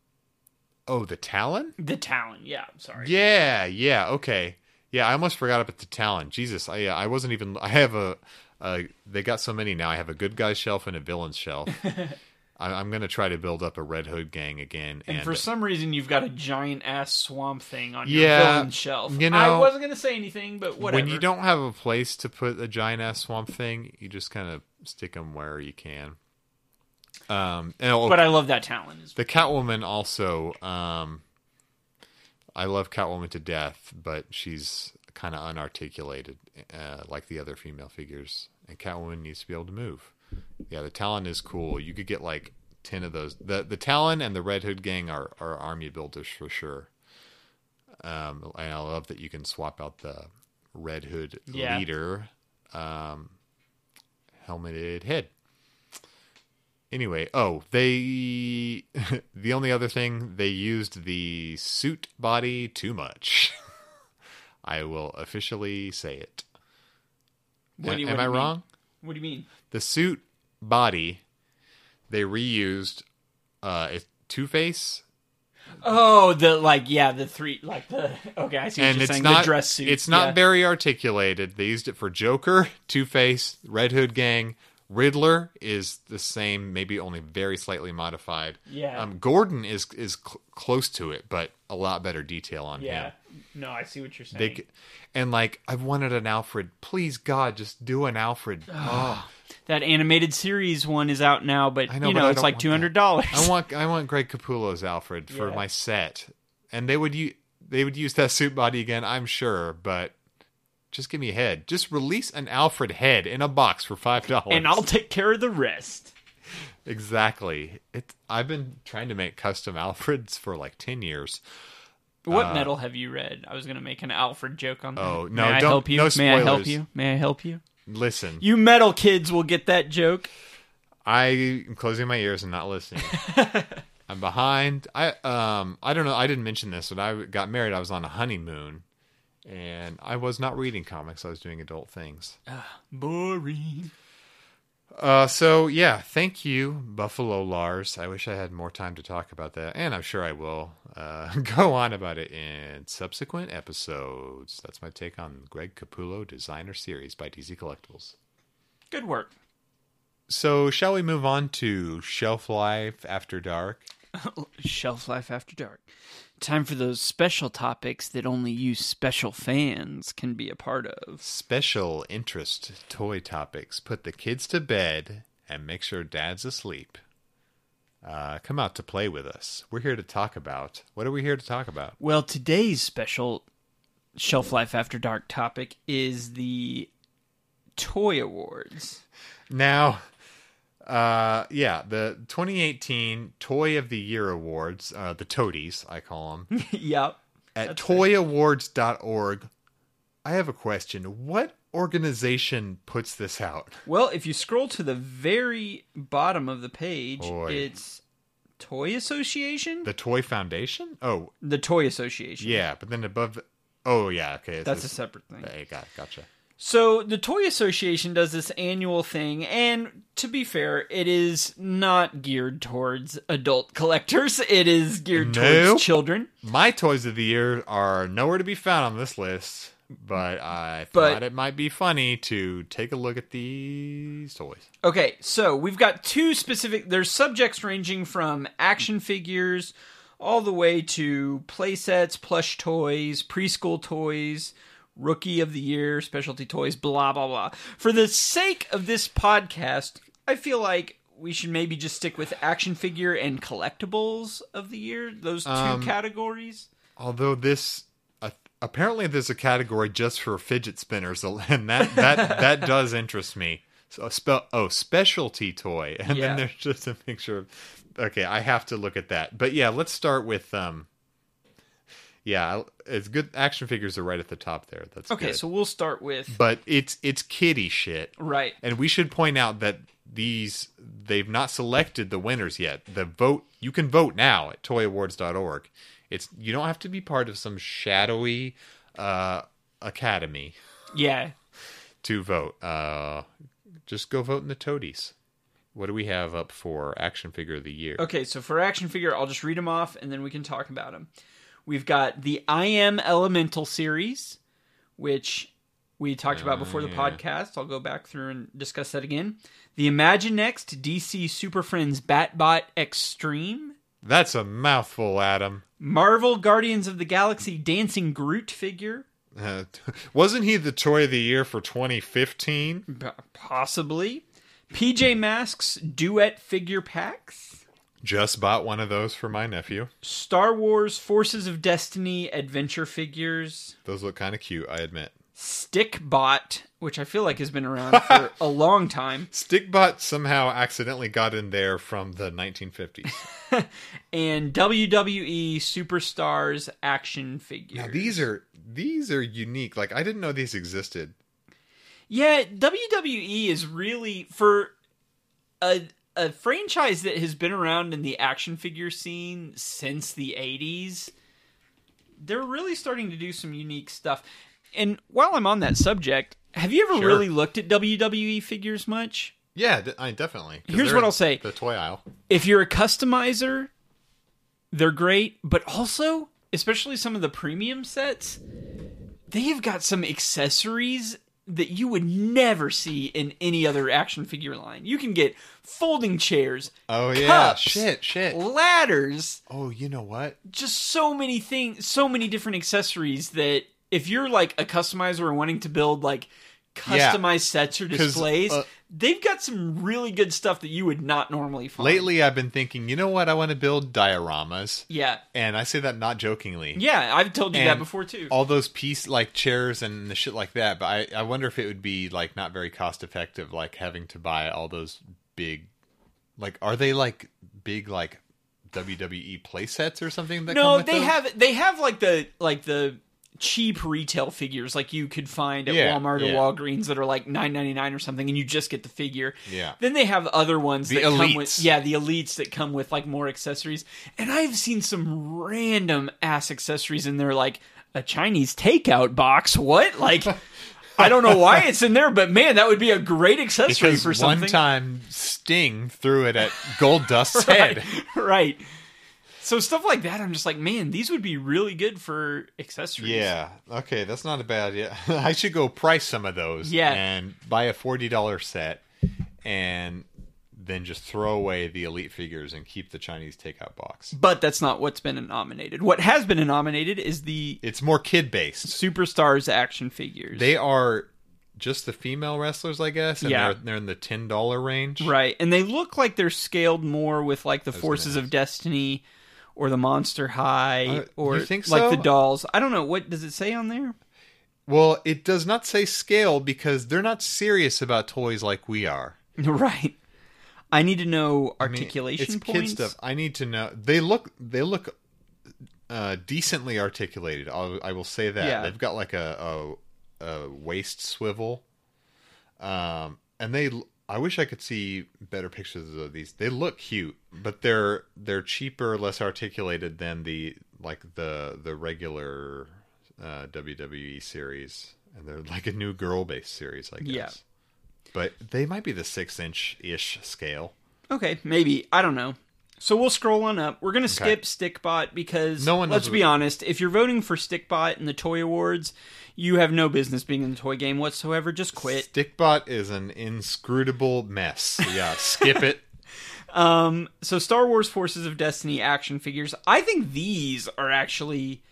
[SPEAKER 1] oh, the Talon.
[SPEAKER 2] the Talon. Yeah, I'm sorry.
[SPEAKER 1] Yeah, yeah, okay, yeah. I almost forgot about the Talon. Jesus, I I wasn't even. I have a. Uh, they got so many now. I have a good guy shelf and a villains shelf. I, I'm gonna try to build up a Red Hood gang again.
[SPEAKER 2] And
[SPEAKER 1] And,
[SPEAKER 2] for some reason, you've got a giant ass swamp thing on your
[SPEAKER 1] Yeah,
[SPEAKER 2] villain shelf.
[SPEAKER 1] you know, I
[SPEAKER 2] wasn't going to say anything, but whatever.
[SPEAKER 1] when you don't have a place to put a giant ass swamp thing, you just kind of stick them where you can. Um, and
[SPEAKER 2] But I love that Talon. As
[SPEAKER 1] the Catwoman also. Um, I love Catwoman to death, but she's kind of unarticulated, uh, like the other female figures. And Catwoman needs to be able to move. Yeah, the Talon is cool. You could get like ten of those. the The Talon and the Red Hood gang are are army builders for sure. Um, and I love that you can swap out the Red Hood
[SPEAKER 2] Yeah.
[SPEAKER 1] leader, um, helmeted head. Anyway, oh, they the only other thing they used the suit body too much. I will officially say it.
[SPEAKER 2] What do you-
[SPEAKER 1] Am I
[SPEAKER 2] mean?
[SPEAKER 1] wrong?
[SPEAKER 2] What do you mean?
[SPEAKER 1] The suit body they reused uh Two Face
[SPEAKER 2] Oh, the like, yeah, the three, like the. Okay, I see what
[SPEAKER 1] and
[SPEAKER 2] you're
[SPEAKER 1] it's
[SPEAKER 2] saying.
[SPEAKER 1] not
[SPEAKER 2] the dress suit.
[SPEAKER 1] It's not
[SPEAKER 2] yeah.
[SPEAKER 1] very articulated. They used it for Joker, Two Face, Red Hood Gang. Riddler is the same, maybe only very slightly modified.
[SPEAKER 2] Yeah.
[SPEAKER 1] Um, Gordon is is cl- close to it, but a lot better detail on
[SPEAKER 2] Yeah.
[SPEAKER 1] him.
[SPEAKER 2] No, I see what you're saying.
[SPEAKER 1] They and like I've wanted an Alfred. Please God, just do an Alfred. oh,
[SPEAKER 2] that animated series one is out now, but
[SPEAKER 1] know,
[SPEAKER 2] you know
[SPEAKER 1] I
[SPEAKER 2] it's like two hundred dollars.
[SPEAKER 1] I want I want Greg Capullo's Alfred for
[SPEAKER 2] Yeah.
[SPEAKER 1] my set, and they would use they would use that suit body again, I'm sure, but. Just give me a head. Just release an Alfred head in a box for five dollars.
[SPEAKER 2] and I'll take care of the rest.
[SPEAKER 1] Exactly. It. I've been trying to make custom Alfreds for like ten years.
[SPEAKER 2] What metal have you read? I was gonna make an Alfred joke on that.
[SPEAKER 1] Uh, Oh, no,
[SPEAKER 2] May I
[SPEAKER 1] don't-
[SPEAKER 2] help you?
[SPEAKER 1] no
[SPEAKER 2] May I help you? May I help you?
[SPEAKER 1] Listen,
[SPEAKER 2] You metal kids will get that joke.
[SPEAKER 1] I am closing my ears and not listening. I'm behind. I um I don't know. I didn't mention this when I got married. I was on a honeymoon, and I was not reading comics. I was doing adult things.
[SPEAKER 2] Boring.
[SPEAKER 1] Uh, so yeah, thank you, Buffalo Lars. I wish I had more time to talk about that, and I'm sure I will uh, go on about it in subsequent episodes. That's my take on Greg Capullo Designer Series by DC Collectibles.
[SPEAKER 2] Good work.
[SPEAKER 1] So, shall we move on to Shelf Life After Dark?
[SPEAKER 2] Shelf life after dark. Time for those special topics that only you special fans can be a part of.
[SPEAKER 1] Special interest toy topics. Put the kids to bed and make sure dad's asleep. Uh, come out to play with us. We're here to talk about. What are we here to talk about?
[SPEAKER 2] Well, today's special Shelf Life After Dark topic is the Toy Awards.
[SPEAKER 1] Now, uh, yeah, the 2018 Toy of the Year Awards, uh, the Toadies, I call them,
[SPEAKER 2] yep.
[SPEAKER 1] at toyawards.org. I have a question. What organization puts this out?
[SPEAKER 2] Well, if you scroll to the very bottom of the page, it's Toy Association?
[SPEAKER 1] The Toy Foundation? Oh,
[SPEAKER 2] The Toy Association.
[SPEAKER 1] yeah, but then above the. Oh, yeah, okay.
[SPEAKER 2] That's a separate thing.
[SPEAKER 1] Hey, got, gotcha.
[SPEAKER 2] So the Toy Association does this annual thing, and to be fair, it is not geared towards adult collectors. It is geared
[SPEAKER 1] No.
[SPEAKER 2] towards children.
[SPEAKER 1] My toys of the year are nowhere to be found on this list, but I
[SPEAKER 2] But-
[SPEAKER 1] thought it might be funny to take a look at these toys.
[SPEAKER 2] Okay, so we've got two specific. There's subjects ranging from action figures all the way to playsets, plush toys, preschool toys, rookie of the year, specialty toys, blah blah blah. For the sake of this podcast, I feel like we should maybe just stick with action figure and collectibles of the year. Those two
[SPEAKER 1] Um,
[SPEAKER 2] categories.
[SPEAKER 1] Although this uh, apparently there's a category just for fidget spinners, and that that that does interest me. So spell oh specialty toy, and
[SPEAKER 2] Yeah.
[SPEAKER 1] then there's just a picture of. Okay, I have to look at that. But yeah, let's start with um. Yeah, it's good. Action figures are right at the top there. That's
[SPEAKER 2] Okay,
[SPEAKER 1] good.
[SPEAKER 2] so we'll start with
[SPEAKER 1] but it's it's kitty shit.
[SPEAKER 2] right.
[SPEAKER 1] And we should point out that these they've not selected the winners yet. The vote you can vote now at toyawards.org. It's you don't have to be part of some shadowy uh academy
[SPEAKER 2] Yeah,
[SPEAKER 1] to vote. Uh just go vote in the toadies. What do we have up for action figure of the year?
[SPEAKER 2] Okay, so for action figure, I'll just read them off and then we can talk about them. We've got the I Am Elemental series, which we talked about before the
[SPEAKER 1] yeah.
[SPEAKER 2] podcast. I'll go back through and discuss that again. The Imaginext DC Super Friends Batbot Extreme.
[SPEAKER 1] That's a mouthful, Adam.
[SPEAKER 2] Marvel Guardians of the Galaxy Dancing Groot figure.
[SPEAKER 1] Uh, wasn't he the toy of the year for 2015?
[SPEAKER 2] P- Possibly. PJ Masks Duet Figure Packs.
[SPEAKER 1] Just bought one of those for my nephew.
[SPEAKER 2] Star Wars Forces of Destiny Adventure Figures.
[SPEAKER 1] Those look kind of cute, I admit.
[SPEAKER 2] Stickbot, which I feel like has been around for a long time,
[SPEAKER 1] Stickbot somehow accidentally got in there from the 1950s.
[SPEAKER 2] and WWE Superstars action figures.
[SPEAKER 1] Now these are these are unique. Like I didn't know these existed.
[SPEAKER 2] Yeah, WWE is really for a a franchise that has been around in the action figure scene since the 80s. They're really starting to do some unique stuff. And while I'm on that subject, have you ever
[SPEAKER 1] Sure.
[SPEAKER 2] really looked at WWE figures much?
[SPEAKER 1] Yeah, I definitely
[SPEAKER 2] Here's what I'll say.
[SPEAKER 1] The toy aisle.
[SPEAKER 2] If you're a customizer, they're great, but also, especially some of the premium sets, they have got some accessories that you would never see in any other action figure line. You can get folding chairs,
[SPEAKER 1] Oh yeah.
[SPEAKER 2] Cups.
[SPEAKER 1] Shit, shit.
[SPEAKER 2] ladders,
[SPEAKER 1] Oh, you know what?
[SPEAKER 2] just so many things, so many different accessories that if you're like a customizer or wanting to build like
[SPEAKER 1] Yeah.
[SPEAKER 2] customized sets or displays,
[SPEAKER 1] uh,
[SPEAKER 2] they've got some really good stuff that you would not normally find.
[SPEAKER 1] Lately, I've been thinking. You know what? I want to build dioramas,
[SPEAKER 2] yeah.
[SPEAKER 1] and I say that not jokingly.
[SPEAKER 2] Yeah, I've told you that before too.
[SPEAKER 1] All those piece like chairs and the shit like that. But I, I wonder if it would be like not very cost effective, like having to buy all those big, like are they like big like WWE play sets or something? That come
[SPEAKER 2] no, they
[SPEAKER 1] those?
[SPEAKER 2] have they have like the like the cheap retail figures like you could find at
[SPEAKER 1] Yeah,
[SPEAKER 2] Walmart
[SPEAKER 1] yeah.
[SPEAKER 2] or Walgreens that are like nine ninety nine or something, and you just get the figure.
[SPEAKER 1] Yeah.
[SPEAKER 2] Then they have other ones
[SPEAKER 1] The
[SPEAKER 2] that come with yeah the elites that come with like more accessories, and I've seen some random ass accessories in there like a Chinese takeout box. What like. I don't know why it's in there, but man, that would be a great accessory
[SPEAKER 1] Because
[SPEAKER 2] for something.
[SPEAKER 1] one time Sting threw it at Goldust's head.
[SPEAKER 2] right, right. So stuff like that, I'm just like, man, these would be really good for accessories.
[SPEAKER 1] Yeah. Okay, that's not a bad idea. I should go price some of those.
[SPEAKER 2] Yeah.
[SPEAKER 1] And buy a forty dollar set, and then just throw away the elite figures and keep the Chinese takeout box.
[SPEAKER 2] But that's not what's been nominated. What has been nominated is the
[SPEAKER 1] It's more kid based.
[SPEAKER 2] Superstars action figures.
[SPEAKER 1] They are just the female wrestlers, I guess. And
[SPEAKER 2] Yeah.
[SPEAKER 1] they're they're in the ten dollar range.
[SPEAKER 2] right, and they look like they're scaled more with like the Forces of Destiny or the Monster High
[SPEAKER 1] Uh,
[SPEAKER 2] or like
[SPEAKER 1] so?
[SPEAKER 2] the dolls. I don't know what does it say on there.
[SPEAKER 1] Well, it does not say scale because they're not serious about toys like we are.
[SPEAKER 2] right. I need to know
[SPEAKER 1] I mean,
[SPEAKER 2] articulation
[SPEAKER 1] it's
[SPEAKER 2] points.
[SPEAKER 1] kid stuff. I need to know. They look. They look uh, decently articulated. I'll, I will say that
[SPEAKER 2] Yeah.
[SPEAKER 1] they've got like a, a, a waist swivel, um, and they. I wish I could see better pictures of these. They look cute, but they're they're cheaper, less articulated than the like the the regular uh, WWE series, and they're like a new girl based series, I guess.
[SPEAKER 2] Yeah.
[SPEAKER 1] But they might be the six inch ish scale.
[SPEAKER 2] Okay, maybe. I don't know. So we'll scroll on up. We're going to skip Stickbot because
[SPEAKER 1] No one knows
[SPEAKER 2] let's
[SPEAKER 1] what-
[SPEAKER 2] be honest, if you're voting for Stickbot in the Toy Awards, you have no business being in the toy game whatsoever. Just quit.
[SPEAKER 1] Stickbot is an inscrutable mess. Yeah, skip it.
[SPEAKER 2] Um, so Star Wars Forces of Destiny action figures, I think these are actually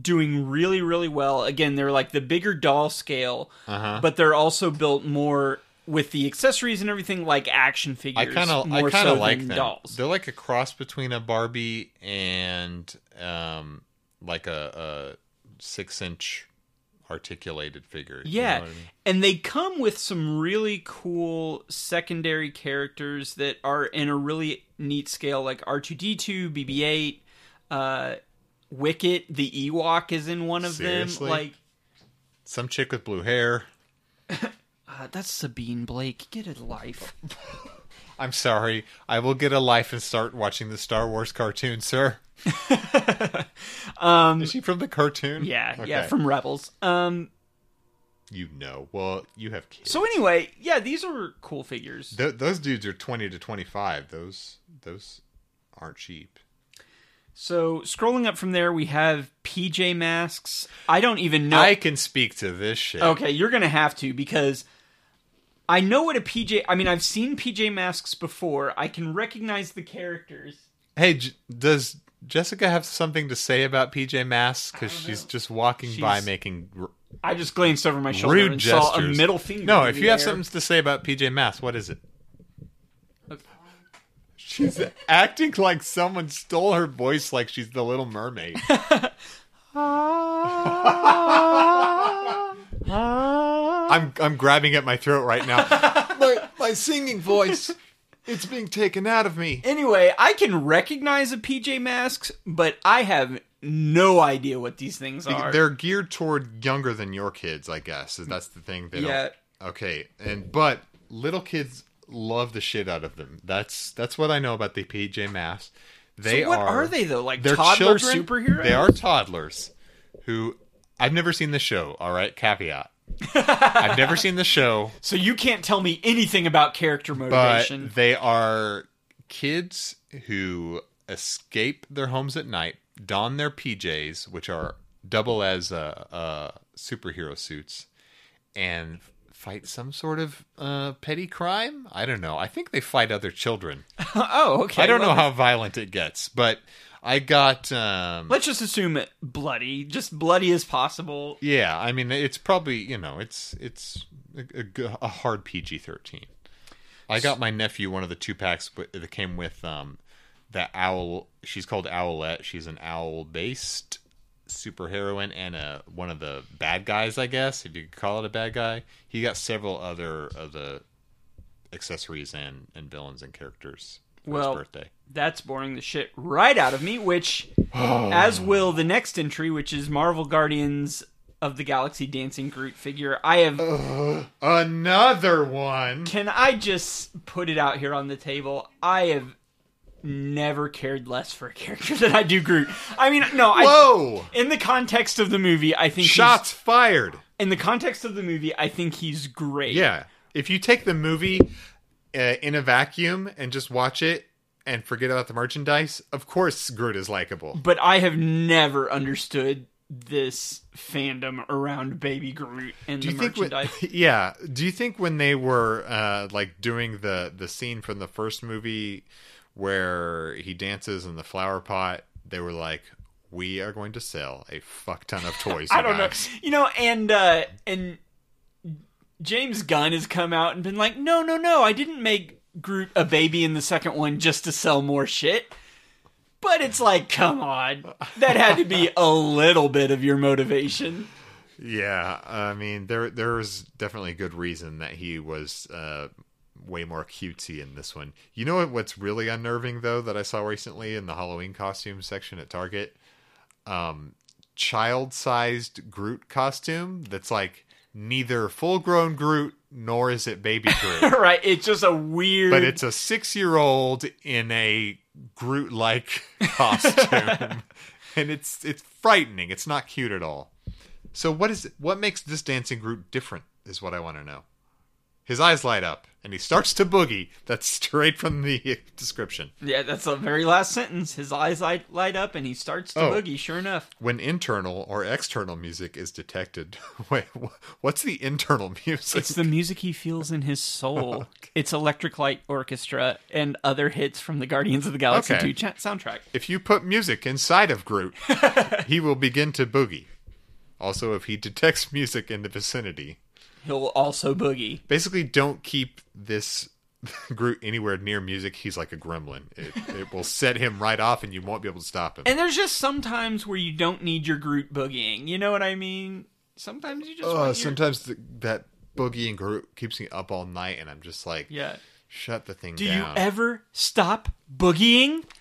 [SPEAKER 2] doing really really well. Again, they're like the bigger doll scale,
[SPEAKER 1] Uh-huh.
[SPEAKER 2] but they're also built more with the accessories and everything like action
[SPEAKER 1] I
[SPEAKER 2] figures.
[SPEAKER 1] kind of, I kind
[SPEAKER 2] so
[SPEAKER 1] like them.
[SPEAKER 2] dolls.
[SPEAKER 1] They're like a cross between a Barbie and um, like a, a six-inch articulated figure. You
[SPEAKER 2] Yeah.
[SPEAKER 1] know what I mean?
[SPEAKER 2] And they come with some really cool secondary characters that are in a really neat scale, like R2D2, BB 8, uh, Wicket, the Ewok is in one of
[SPEAKER 1] Seriously?
[SPEAKER 2] them. Like,
[SPEAKER 1] Some chick with blue hair.
[SPEAKER 2] Uh, that's Sabine Blake. Get a life.
[SPEAKER 1] I'm sorry. I will get a life and start watching the Star Wars cartoon, sir.
[SPEAKER 2] Um,
[SPEAKER 1] Is she from the cartoon?
[SPEAKER 2] yeah,
[SPEAKER 1] Okay.
[SPEAKER 2] yeah, from Rebels. Um,
[SPEAKER 1] you know. Well, you have kids.
[SPEAKER 2] so anyway, yeah, these are cool figures.
[SPEAKER 1] Th- those dudes are 20 to 25. Those those aren't cheap.
[SPEAKER 2] So scrolling up from there, we have PJ Masks. I don't even know.
[SPEAKER 1] I can speak to this shit.
[SPEAKER 2] Okay, you're gonna have to because I know what a PJ. I mean, I've seen PJ Masks before. I can recognize the characters.
[SPEAKER 1] Hey, J- does Jessica have something to say about PJ Masks? Because she's just walking by making r-
[SPEAKER 2] I just glanced over my shoulder
[SPEAKER 1] rude
[SPEAKER 2] and
[SPEAKER 1] gestures.
[SPEAKER 2] saw a middle finger.
[SPEAKER 1] No,
[SPEAKER 2] in
[SPEAKER 1] if
[SPEAKER 2] the
[SPEAKER 1] you have something to say about PJ Masks, what is it?
[SPEAKER 2] Okay.
[SPEAKER 1] She's acting like someone stole her voice, like she's the Little Mermaid. I'm I'm grabbing at my throat right now. my my singing voice, it's being taken out of me.
[SPEAKER 2] Anyway, I can recognize a PJ Masks, but I have no idea what these things are.
[SPEAKER 1] They're geared toward younger than your kids, I guess. That's the thing. They
[SPEAKER 2] Yeah.
[SPEAKER 1] Don't, okay, and but little kids love the shit out of them. That's that's what I know about the PJ Masks. They
[SPEAKER 2] what
[SPEAKER 1] are.
[SPEAKER 2] are they though? Like
[SPEAKER 1] They're
[SPEAKER 2] toddler
[SPEAKER 1] children.
[SPEAKER 2] superheroes?
[SPEAKER 1] They are toddlers who I've never seen the show. All right, caveat. I've never seen the show,
[SPEAKER 2] So you can't tell me anything about character
[SPEAKER 1] but
[SPEAKER 2] motivation.
[SPEAKER 1] they are kids who escape their homes at night, don their PJs, which are double as uh, uh, superhero suits, and fight some sort of uh, petty crime. I don't know. I think they fight other children.
[SPEAKER 2] oh, okay.
[SPEAKER 1] I don't know how violent it gets, but I got. Um,
[SPEAKER 2] Let's just assume it bloody, just bloody as possible.
[SPEAKER 1] Yeah, I mean it's probably you know it's it's a hard PG thirteen. I got my nephew one of the two packs that came with um that owl. She's called Owlette. She's an owl based superheroine and a one of the bad guys, I guess if you could call it a bad guy. He got several other of the accessories and and villains and characters
[SPEAKER 2] Well,
[SPEAKER 1] his birthday.
[SPEAKER 2] That's boring the shit right out of me, which, as will the next entry, which is Marvel Guardians of the Galaxy Dancing Groot figure. I have.
[SPEAKER 1] Another one.
[SPEAKER 2] Can I just put it out here on the table? I have never cared less for a character than I do Groot. I mean, no, I.
[SPEAKER 1] Whoa!
[SPEAKER 2] In the context of the movie, I think he's-
[SPEAKER 1] Shots fired.
[SPEAKER 2] in the context of the movie, I think he's great.
[SPEAKER 1] Yeah. If you take the movie uh, in a vacuum and just watch it and forget about the merchandise, of course Groot is likable.
[SPEAKER 2] But I have never understood this fandom around Baby Groot and
[SPEAKER 1] Do
[SPEAKER 2] the
[SPEAKER 1] you think when,
[SPEAKER 2] merchandise.
[SPEAKER 1] yeah, do you think when they were uh like doing the the scene from the first movie where he dances in the flower pot, they were like we are going to sell a fuck ton of toys.
[SPEAKER 2] I don't know. You know, and uh and James Gunn has come out and been like, "No, no, no, I didn't make Groot a baby in the second one just to sell more shit." But it's like, come on. That had to be a little bit of your motivation.
[SPEAKER 1] Yeah, I mean there there was definitely a good reason that he was uh, way more cutesy in this one. You know what, what's really unnerving though that I saw recently in the Halloween costume section at Target? Um, child-sized Groot costume that's like neither full-grown Groot nor is it baby Groot.
[SPEAKER 2] right? It's just a weird
[SPEAKER 1] but it's a six-year-old in a Groot-like costume, and it's it's frightening. It's not cute at all. So what is what makes this dancing Groot different? Is what I want to know. His eyes light up, and he starts to boogie. That's straight from the description.
[SPEAKER 2] Yeah, that's the very last sentence. His eyes light, light up and he starts to
[SPEAKER 1] Oh.
[SPEAKER 2] boogie, sure enough.
[SPEAKER 1] When internal or external music is detected, wait, what's the internal music?
[SPEAKER 2] It's the music he feels in his soul. It's Electric Light Orchestra and other hits from the Guardians of the Galaxy
[SPEAKER 1] Okay.
[SPEAKER 2] 2 cha- soundtrack.
[SPEAKER 1] if you put music inside of Groot, he will begin to boogie. Also, if he detects music in the vicinity,
[SPEAKER 2] He'll also boogie.
[SPEAKER 1] basically don't keep this Groot anywhere near music. He's like a gremlin. It, it will set him right off, and you won't be able to stop him.
[SPEAKER 2] And there's just sometimes where you don't need your Groot boogieing. You know what I mean? Sometimes you just
[SPEAKER 1] Oh,
[SPEAKER 2] want your-
[SPEAKER 1] sometimes the, that boogieing Groot keeps me up all night, and I'm just like,
[SPEAKER 2] Yeah.
[SPEAKER 1] shut the thing
[SPEAKER 2] Do
[SPEAKER 1] down.
[SPEAKER 2] you ever stop boogieing?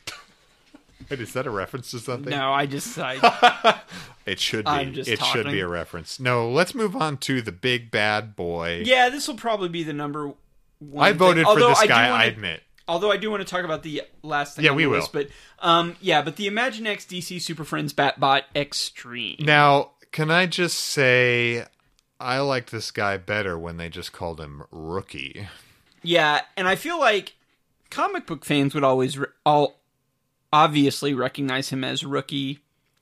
[SPEAKER 1] Wait, is that a reference to something?
[SPEAKER 2] No, I just I,
[SPEAKER 1] It should be.
[SPEAKER 2] I'm just
[SPEAKER 1] it should be a reference. No, let's move on to the big bad boy.
[SPEAKER 2] Yeah, this will probably be the number one.
[SPEAKER 1] I voted for
[SPEAKER 2] Although
[SPEAKER 1] this
[SPEAKER 2] I
[SPEAKER 1] guy.
[SPEAKER 2] wanna-
[SPEAKER 1] I admit.
[SPEAKER 2] Although I do want to talk about the last thing.
[SPEAKER 1] Yeah, we will.
[SPEAKER 2] List, but um, yeah, but the Imaginext DC Super Friends Batbot Extreme.
[SPEAKER 1] Now, can I just say, I liked this guy better when they just called him Rookie.
[SPEAKER 2] Yeah, and I feel like comic book fans would always re- all obviously recognize him as Rookie.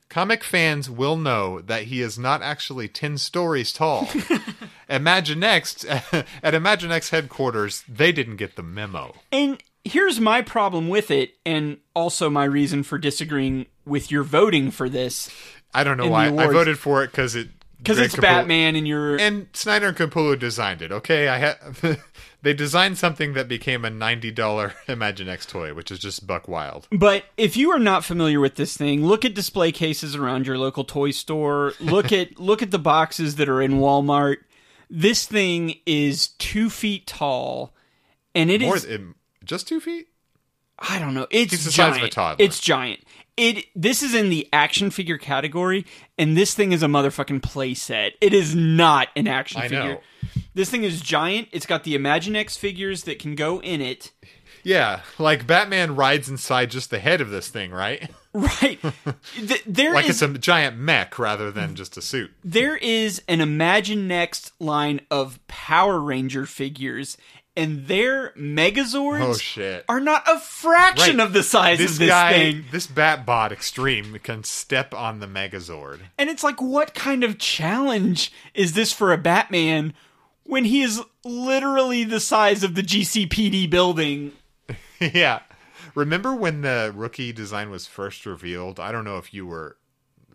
[SPEAKER 1] Comic fans will know that he is not actually 10 stories tall. Imaginext, at Imaginext headquarters, they didn't get the memo.
[SPEAKER 2] And here's my problem with it, and also my reason for disagreeing with your voting for this.
[SPEAKER 1] I don't know why. I voted for it because it
[SPEAKER 2] because it's
[SPEAKER 1] Capullo-
[SPEAKER 2] Batman and you're
[SPEAKER 1] And Snyder and Capullo designed it. Okay, I had they designed something that became a ninety dollar Imaginext toy, which is just buck wild.
[SPEAKER 2] But if you are not familiar with this thing, look at display cases around your local toy store. Look at look at the boxes that are in Walmart. This thing is two feet tall, and it is.
[SPEAKER 1] More than, just two feet.
[SPEAKER 2] I don't know. It's
[SPEAKER 1] It's the
[SPEAKER 2] giant.
[SPEAKER 1] size of a toddler.
[SPEAKER 2] It's giant. It. This is in the action figure category, and this thing is a motherfucking play set. It is not an action
[SPEAKER 1] I
[SPEAKER 2] figure.
[SPEAKER 1] know.
[SPEAKER 2] This thing is giant. It's got the Imaginext figures that can go in it.
[SPEAKER 1] Yeah, like Batman rides inside just the head of this thing, right?
[SPEAKER 2] Right. Th- there
[SPEAKER 1] Like
[SPEAKER 2] is-
[SPEAKER 1] it's a giant mech rather than just a suit.
[SPEAKER 2] there is an Imaginext line of Power Ranger figures, and their oh, Megazords
[SPEAKER 1] Oh shit!
[SPEAKER 2] are not a fraction
[SPEAKER 1] Right.
[SPEAKER 2] of the size
[SPEAKER 1] This
[SPEAKER 2] of this
[SPEAKER 1] guy,
[SPEAKER 2] thing.
[SPEAKER 1] this Batbot Extreme can step on the Megazord.
[SPEAKER 2] And it's like, what kind of challenge is this for a Batman when he is literally the size of the GCPD building?
[SPEAKER 1] yeah. Remember when the rookie design was first revealed? I don't know if you were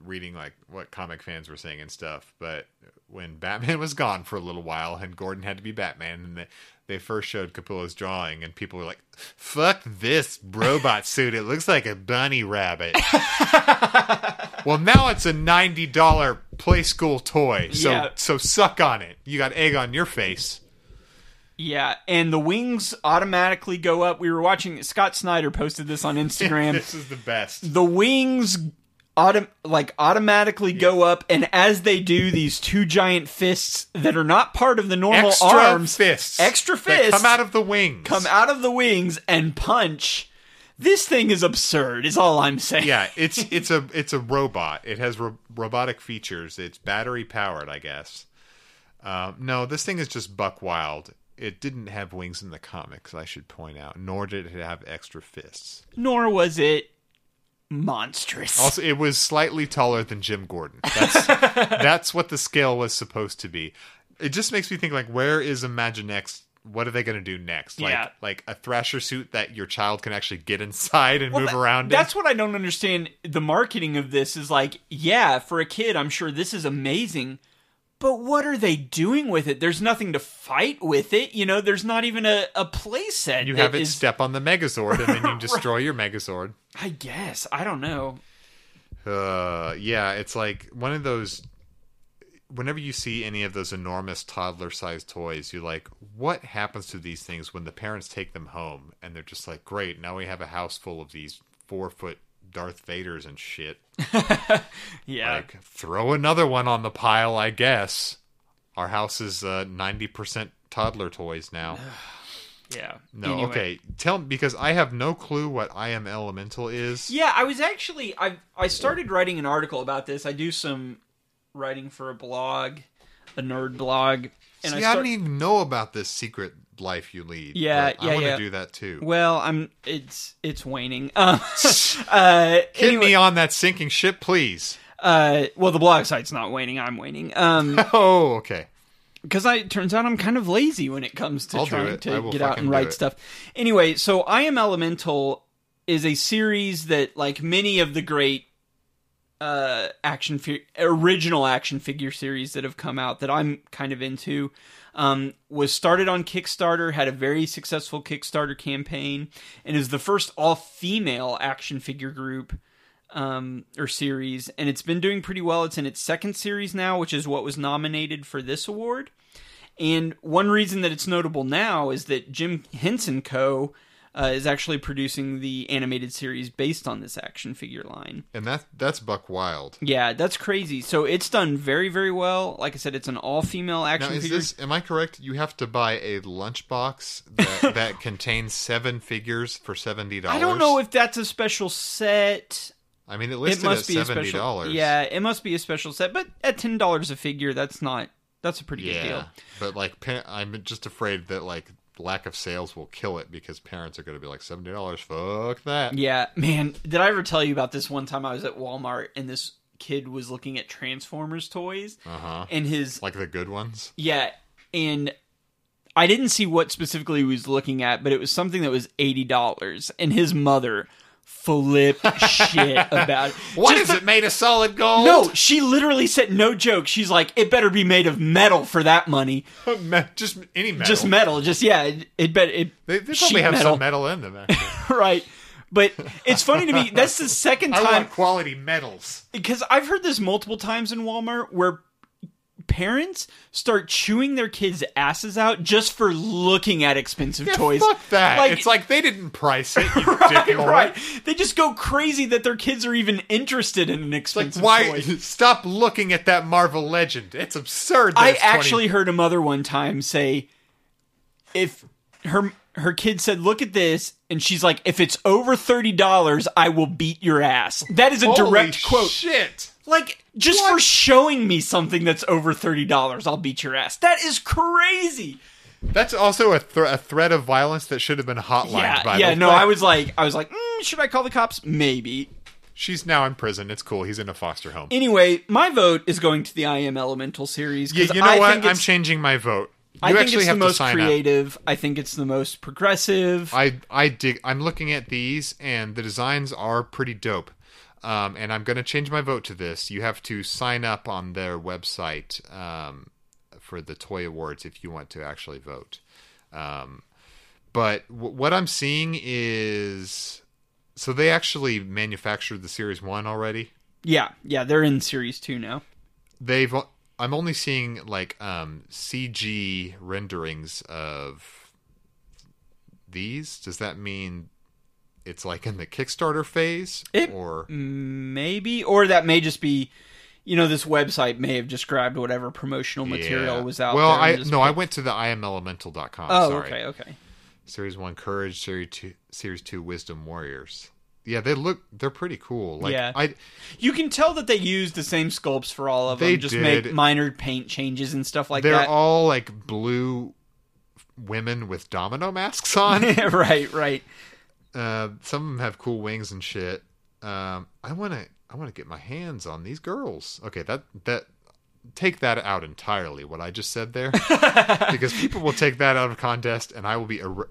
[SPEAKER 1] reading like what comic fans were saying and stuff, but when Batman was gone for a little while and Gordon had to be Batman and they, they first showed Capullo's drawing and people were like, "Fuck this robot suit. It looks like a bunny rabbit." well, now it's a $90 play school toy. So
[SPEAKER 2] Yeah.
[SPEAKER 1] so suck on it. You got egg on your face.
[SPEAKER 2] Yeah, and the wings automatically go up. We were watching Scott Snyder posted this on Instagram.
[SPEAKER 1] this is the best.
[SPEAKER 2] the wings autom- like automatically go up and as they do these two giant fists that are not part of the normal
[SPEAKER 1] extra
[SPEAKER 2] arms
[SPEAKER 1] fists.
[SPEAKER 2] extra fists
[SPEAKER 1] come out of the wings.
[SPEAKER 2] come out of the wings and punch this thing is absurd is all i'm saying
[SPEAKER 1] Yeah, it's it's a it's a robot. It has ro- robotic features. It's battery powered, I guess. Um, no, this thing is just buck wild. It didn't have wings in the comics, I should point out, nor did it have extra fists.
[SPEAKER 2] nor was it monstrous
[SPEAKER 1] Also, it was slightly taller than Jim Gordon. That's that's what the scale was supposed to be. It just makes me think like, where is Imagine Imaginext? What are they going to do next? Like,
[SPEAKER 2] Yeah.
[SPEAKER 1] like a Thrasher suit that your child can actually get inside and move
[SPEAKER 2] that-
[SPEAKER 1] around. in?
[SPEAKER 2] That's what I don't understand. The marketing of this is like, yeah, for a kid, I'm sure this is amazing. But what are they doing with it? There's nothing to fight with it. You know, there's not even a, a play set.
[SPEAKER 1] You have it
[SPEAKER 2] is-
[SPEAKER 1] step on the Megazord, and then you destroy your Megazord.
[SPEAKER 2] I guess. I don't know.
[SPEAKER 1] Uh, yeah, it's like one of those. Whenever you see any of those enormous toddler-sized toys, you're like, "What happens to these things when the parents take them home?" And they're just like, "Great, now we have a house full of these four-foot Darth Vaders and shit."
[SPEAKER 2] Yeah.
[SPEAKER 1] Like, throw another one on the pile, I guess. Our house is uh, ninety percent toddler toys now.
[SPEAKER 2] yeah.
[SPEAKER 1] No,
[SPEAKER 2] Anyway.
[SPEAKER 1] okay. Tell because I have no clue what I am elemental is.
[SPEAKER 2] Yeah, I was actually I I started writing an article about this. I do some writing for a blog, a nerd blog, and
[SPEAKER 1] See,
[SPEAKER 2] I
[SPEAKER 1] I don't even know about this secret life you lead.
[SPEAKER 2] Yeah,
[SPEAKER 1] but I
[SPEAKER 2] yeah,
[SPEAKER 1] want
[SPEAKER 2] yeah.
[SPEAKER 1] to do that too.
[SPEAKER 2] Well, I'm it's it's waning. Um, uh,
[SPEAKER 1] Hit
[SPEAKER 2] anyway,
[SPEAKER 1] me on that sinking ship, please.
[SPEAKER 2] uh, well, the blog site's not waning. I'm waning. Um,
[SPEAKER 1] Oh, okay.
[SPEAKER 2] because I it turns out I'm kind of lazy when it comes to
[SPEAKER 1] I'll
[SPEAKER 2] trying to get out and write stuff. Anyway, so I Am Elemental is a series that, like many of the great uh, action fi- original action figure series that have come out that I'm kind of into, um, was started on Kickstarter, had a very successful Kickstarter campaign, and is the first all female action figure group um, or series, and it's been doing pretty well. It's in its second series now, which is what was nominated for this award. And one reason that it's notable now is that Jim Henson Co. Uh, is actually producing the animated series based on this action figure line.
[SPEAKER 1] And that that's Buck Wild.
[SPEAKER 2] Yeah, that's crazy. So it's done very, very well. Like I said, it's an all-female
[SPEAKER 1] Now,
[SPEAKER 2] action
[SPEAKER 1] is
[SPEAKER 2] figure.
[SPEAKER 1] this? Am I correct? You have to buy a lunchbox that, that contains seven figures for seventy dollars.
[SPEAKER 2] I don't know if that's a special set.
[SPEAKER 1] I mean, it
[SPEAKER 2] It
[SPEAKER 1] listed
[SPEAKER 2] must
[SPEAKER 1] at
[SPEAKER 2] be
[SPEAKER 1] seventy dollars.
[SPEAKER 2] Yeah, it must be a special set. But at ten dollars a figure, that's not. That's a pretty good deal.
[SPEAKER 1] But like, I'm just afraid that like lack of sales will kill it because parents are going to be like seventy dollars. Fuck that.
[SPEAKER 2] Yeah, man. Did I ever tell you about this one time I was at Walmart and this kid was looking at Transformers toys
[SPEAKER 1] Uh huh.
[SPEAKER 2] and his
[SPEAKER 1] Like the good ones.
[SPEAKER 2] yeah, and I didn't see what specifically he was looking at, but it was something that was eighty dollars, and his mother flip shit about it.
[SPEAKER 1] What
[SPEAKER 2] Just
[SPEAKER 1] is it made of solid gold?
[SPEAKER 2] No, she literally said no joke. She's like, it better be made of metal for that money.
[SPEAKER 1] Just any metal.
[SPEAKER 2] Just metal. Just yeah. It, it bet it.
[SPEAKER 1] They, they probably have
[SPEAKER 2] metal.
[SPEAKER 1] some metal in them. Actually.
[SPEAKER 2] right. But it's funny to me. That's the second
[SPEAKER 1] I
[SPEAKER 2] time
[SPEAKER 1] want quality metals.
[SPEAKER 2] because I've heard this multiple times in Walmart where parents start chewing their kids' asses out just for looking at expensive
[SPEAKER 1] Yeah,
[SPEAKER 2] toys.
[SPEAKER 1] fuck that.
[SPEAKER 2] Like-
[SPEAKER 1] it's like they didn't price it. You
[SPEAKER 2] Right, right. They just go crazy that their kids are even interested in an
[SPEAKER 1] Like
[SPEAKER 2] expensive
[SPEAKER 1] why?
[SPEAKER 2] toy.
[SPEAKER 1] Stop looking at that Marvel Legend. It's absurd.
[SPEAKER 2] I
[SPEAKER 1] it's 20
[SPEAKER 2] actually heard a mother one time say, if her her kid said, "Look at this," and she's like, "If it's over thirty dollars, I will beat your ass." That is a
[SPEAKER 1] Holy
[SPEAKER 2] direct quote.
[SPEAKER 1] Shit.
[SPEAKER 2] Like just
[SPEAKER 1] What?
[SPEAKER 2] for showing me something that's over thirty dollars, I'll beat your ass. That is crazy.
[SPEAKER 1] That's also a, thr a threat of violence that should have been hotlined.
[SPEAKER 2] Yeah,
[SPEAKER 1] by
[SPEAKER 2] yeah.
[SPEAKER 1] the
[SPEAKER 2] No. I was like, I was like, mm, should I call the cops? Maybe.
[SPEAKER 1] She's now in prison. It's cool. He's in a foster home.
[SPEAKER 2] Anyway, my vote is going to the I Am Elemental series.
[SPEAKER 1] Yeah, you know
[SPEAKER 2] I
[SPEAKER 1] what? I'm changing my vote. You
[SPEAKER 2] I think
[SPEAKER 1] actually
[SPEAKER 2] it's the most
[SPEAKER 1] sign up.
[SPEAKER 2] creative. I think it's the most progressive.
[SPEAKER 1] I I dig. I'm looking at these, and the designs are pretty dope. Um, and I'm going to change my vote to this. You have to sign up on their website um, for the Toy Awards if you want to actually vote. Um, but w- what I'm seeing is so they actually manufactured the Series One already.
[SPEAKER 2] yeah, yeah. They're in series two now.
[SPEAKER 1] They've I'm only seeing like um, CG renderings of these. Does that mean it's like in the Kickstarter phase,
[SPEAKER 2] It-
[SPEAKER 1] or
[SPEAKER 2] Maybe, or that may just be, you know, this website may have just grabbed whatever promotional material
[SPEAKER 1] Yeah.
[SPEAKER 2] was out
[SPEAKER 1] Well, I no, I went to the iamelemental.com.
[SPEAKER 2] Oh,
[SPEAKER 1] sorry.
[SPEAKER 2] okay, okay.
[SPEAKER 1] Series one, Courage. Series two, Series two, Wisdom Warriors. Yeah, they look they're pretty cool. Like
[SPEAKER 2] Yeah.
[SPEAKER 1] I
[SPEAKER 2] You can tell that they used the same sculpts for all of
[SPEAKER 1] They
[SPEAKER 2] them. Just
[SPEAKER 1] did.
[SPEAKER 2] make minor paint changes and stuff like
[SPEAKER 1] they're
[SPEAKER 2] that.
[SPEAKER 1] all like blue women with domino masks on.
[SPEAKER 2] right, right.
[SPEAKER 1] Uh, some of them have cool wings and shit. Um, I want to, I want to get my hands on these girls. Okay, that that take that out entirely. What I just said there, because people will take that out of contest and I will be ar-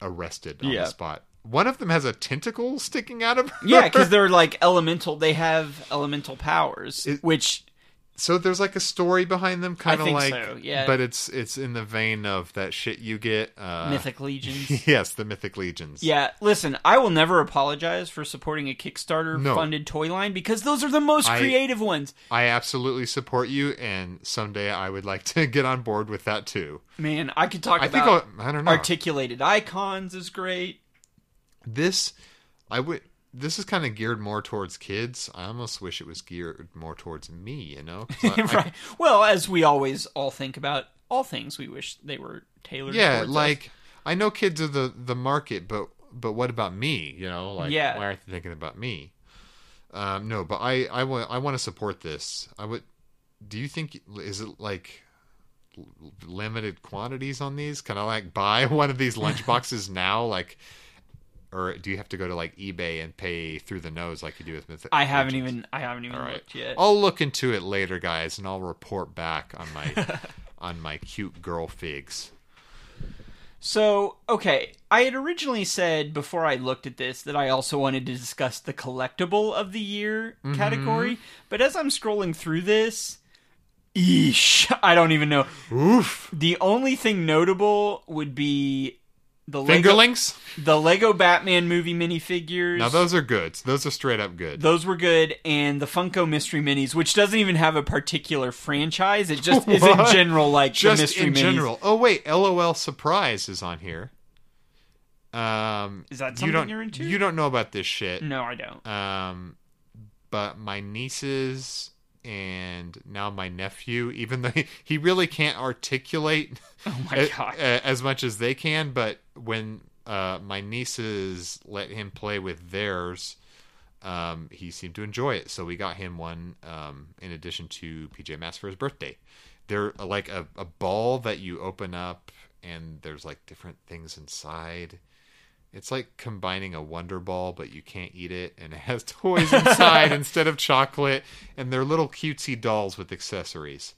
[SPEAKER 1] arrested on
[SPEAKER 2] Yeah.
[SPEAKER 1] the spot. One of them has a tentacle sticking out of her.
[SPEAKER 2] Yeah, because they're like elemental. They have elemental powers,
[SPEAKER 1] It-
[SPEAKER 2] which
[SPEAKER 1] so there's like a story behind them, kind of like,
[SPEAKER 2] so, yeah.
[SPEAKER 1] But it's it's in the vein of that shit you get. Uh,
[SPEAKER 2] mythic legions.
[SPEAKER 1] Yes, the mythic legions.
[SPEAKER 2] Yeah, listen, I will never apologize for supporting a Kickstarter
[SPEAKER 1] No.
[SPEAKER 2] funded toy line because those are the most
[SPEAKER 1] I-
[SPEAKER 2] creative ones.
[SPEAKER 1] I absolutely support you, and someday I would like to get on board with that too.
[SPEAKER 2] Man, I could talk
[SPEAKER 1] I think I'll, I don't know.
[SPEAKER 2] articulated icons is great.
[SPEAKER 1] this I would this is kind of geared more towards kids. I almost wish it was geared more towards me, you know? I- I-
[SPEAKER 2] right. Well, as we always all think about all things, we wish they were tailored.
[SPEAKER 1] yeah,
[SPEAKER 2] towards us.
[SPEAKER 1] like I know kids are the the market, but but what about me? You know, like
[SPEAKER 2] Yeah.
[SPEAKER 1] why aren't they thinking about me? Um, no, but I I want I want to support this. I would. Do you think is it like limited quantities on these? Can I like buy one of these lunch boxes now? Like, or do you have to go to like eBay and pay through the nose like you do with Myth-
[SPEAKER 2] I haven't
[SPEAKER 1] Legends?
[SPEAKER 2] even I haven't even
[SPEAKER 1] All right.
[SPEAKER 2] looked yet.
[SPEAKER 1] I'll look into it later, guys, and I'll report back on my on my cute girl figs.
[SPEAKER 2] So, okay, I had originally said before I looked at this that I also wanted to discuss the collectible of the year
[SPEAKER 1] Mm-hmm.
[SPEAKER 2] category, but as I'm scrolling through this, eesh, I don't even know.
[SPEAKER 1] Oof.
[SPEAKER 2] The only thing notable would be the Lego,
[SPEAKER 1] Fingerlings?
[SPEAKER 2] the Lego Batman movie minifigures.
[SPEAKER 1] Now those are good. Those are straight up good.
[SPEAKER 2] Those were good, and the Funko Mystery Minis, which doesn't even have a particular franchise. It just is in general like
[SPEAKER 1] Just
[SPEAKER 2] the Mystery
[SPEAKER 1] in
[SPEAKER 2] Minis.
[SPEAKER 1] general. Oh wait, LOL surprise is on here. Um,
[SPEAKER 2] Is that
[SPEAKER 1] you
[SPEAKER 2] something
[SPEAKER 1] don't,
[SPEAKER 2] you're into?
[SPEAKER 1] You don't know about this shit.
[SPEAKER 2] No, I don't.
[SPEAKER 1] Um, but my nieces and now my nephew, even though he, he really can't articulate
[SPEAKER 2] Oh my
[SPEAKER 1] a- a- as much as they can, but when uh, my nieces let him play with theirs, um, he seemed to enjoy it. So we got him one um, in addition to PJ Masks for his birthday. They're uh, like a, a ball that you open up, and there's like different things inside. It's like combining a Wonder Ball, but you can't eat it, and it has toys inside instead of chocolate, and they're little cutesy dolls with accessories.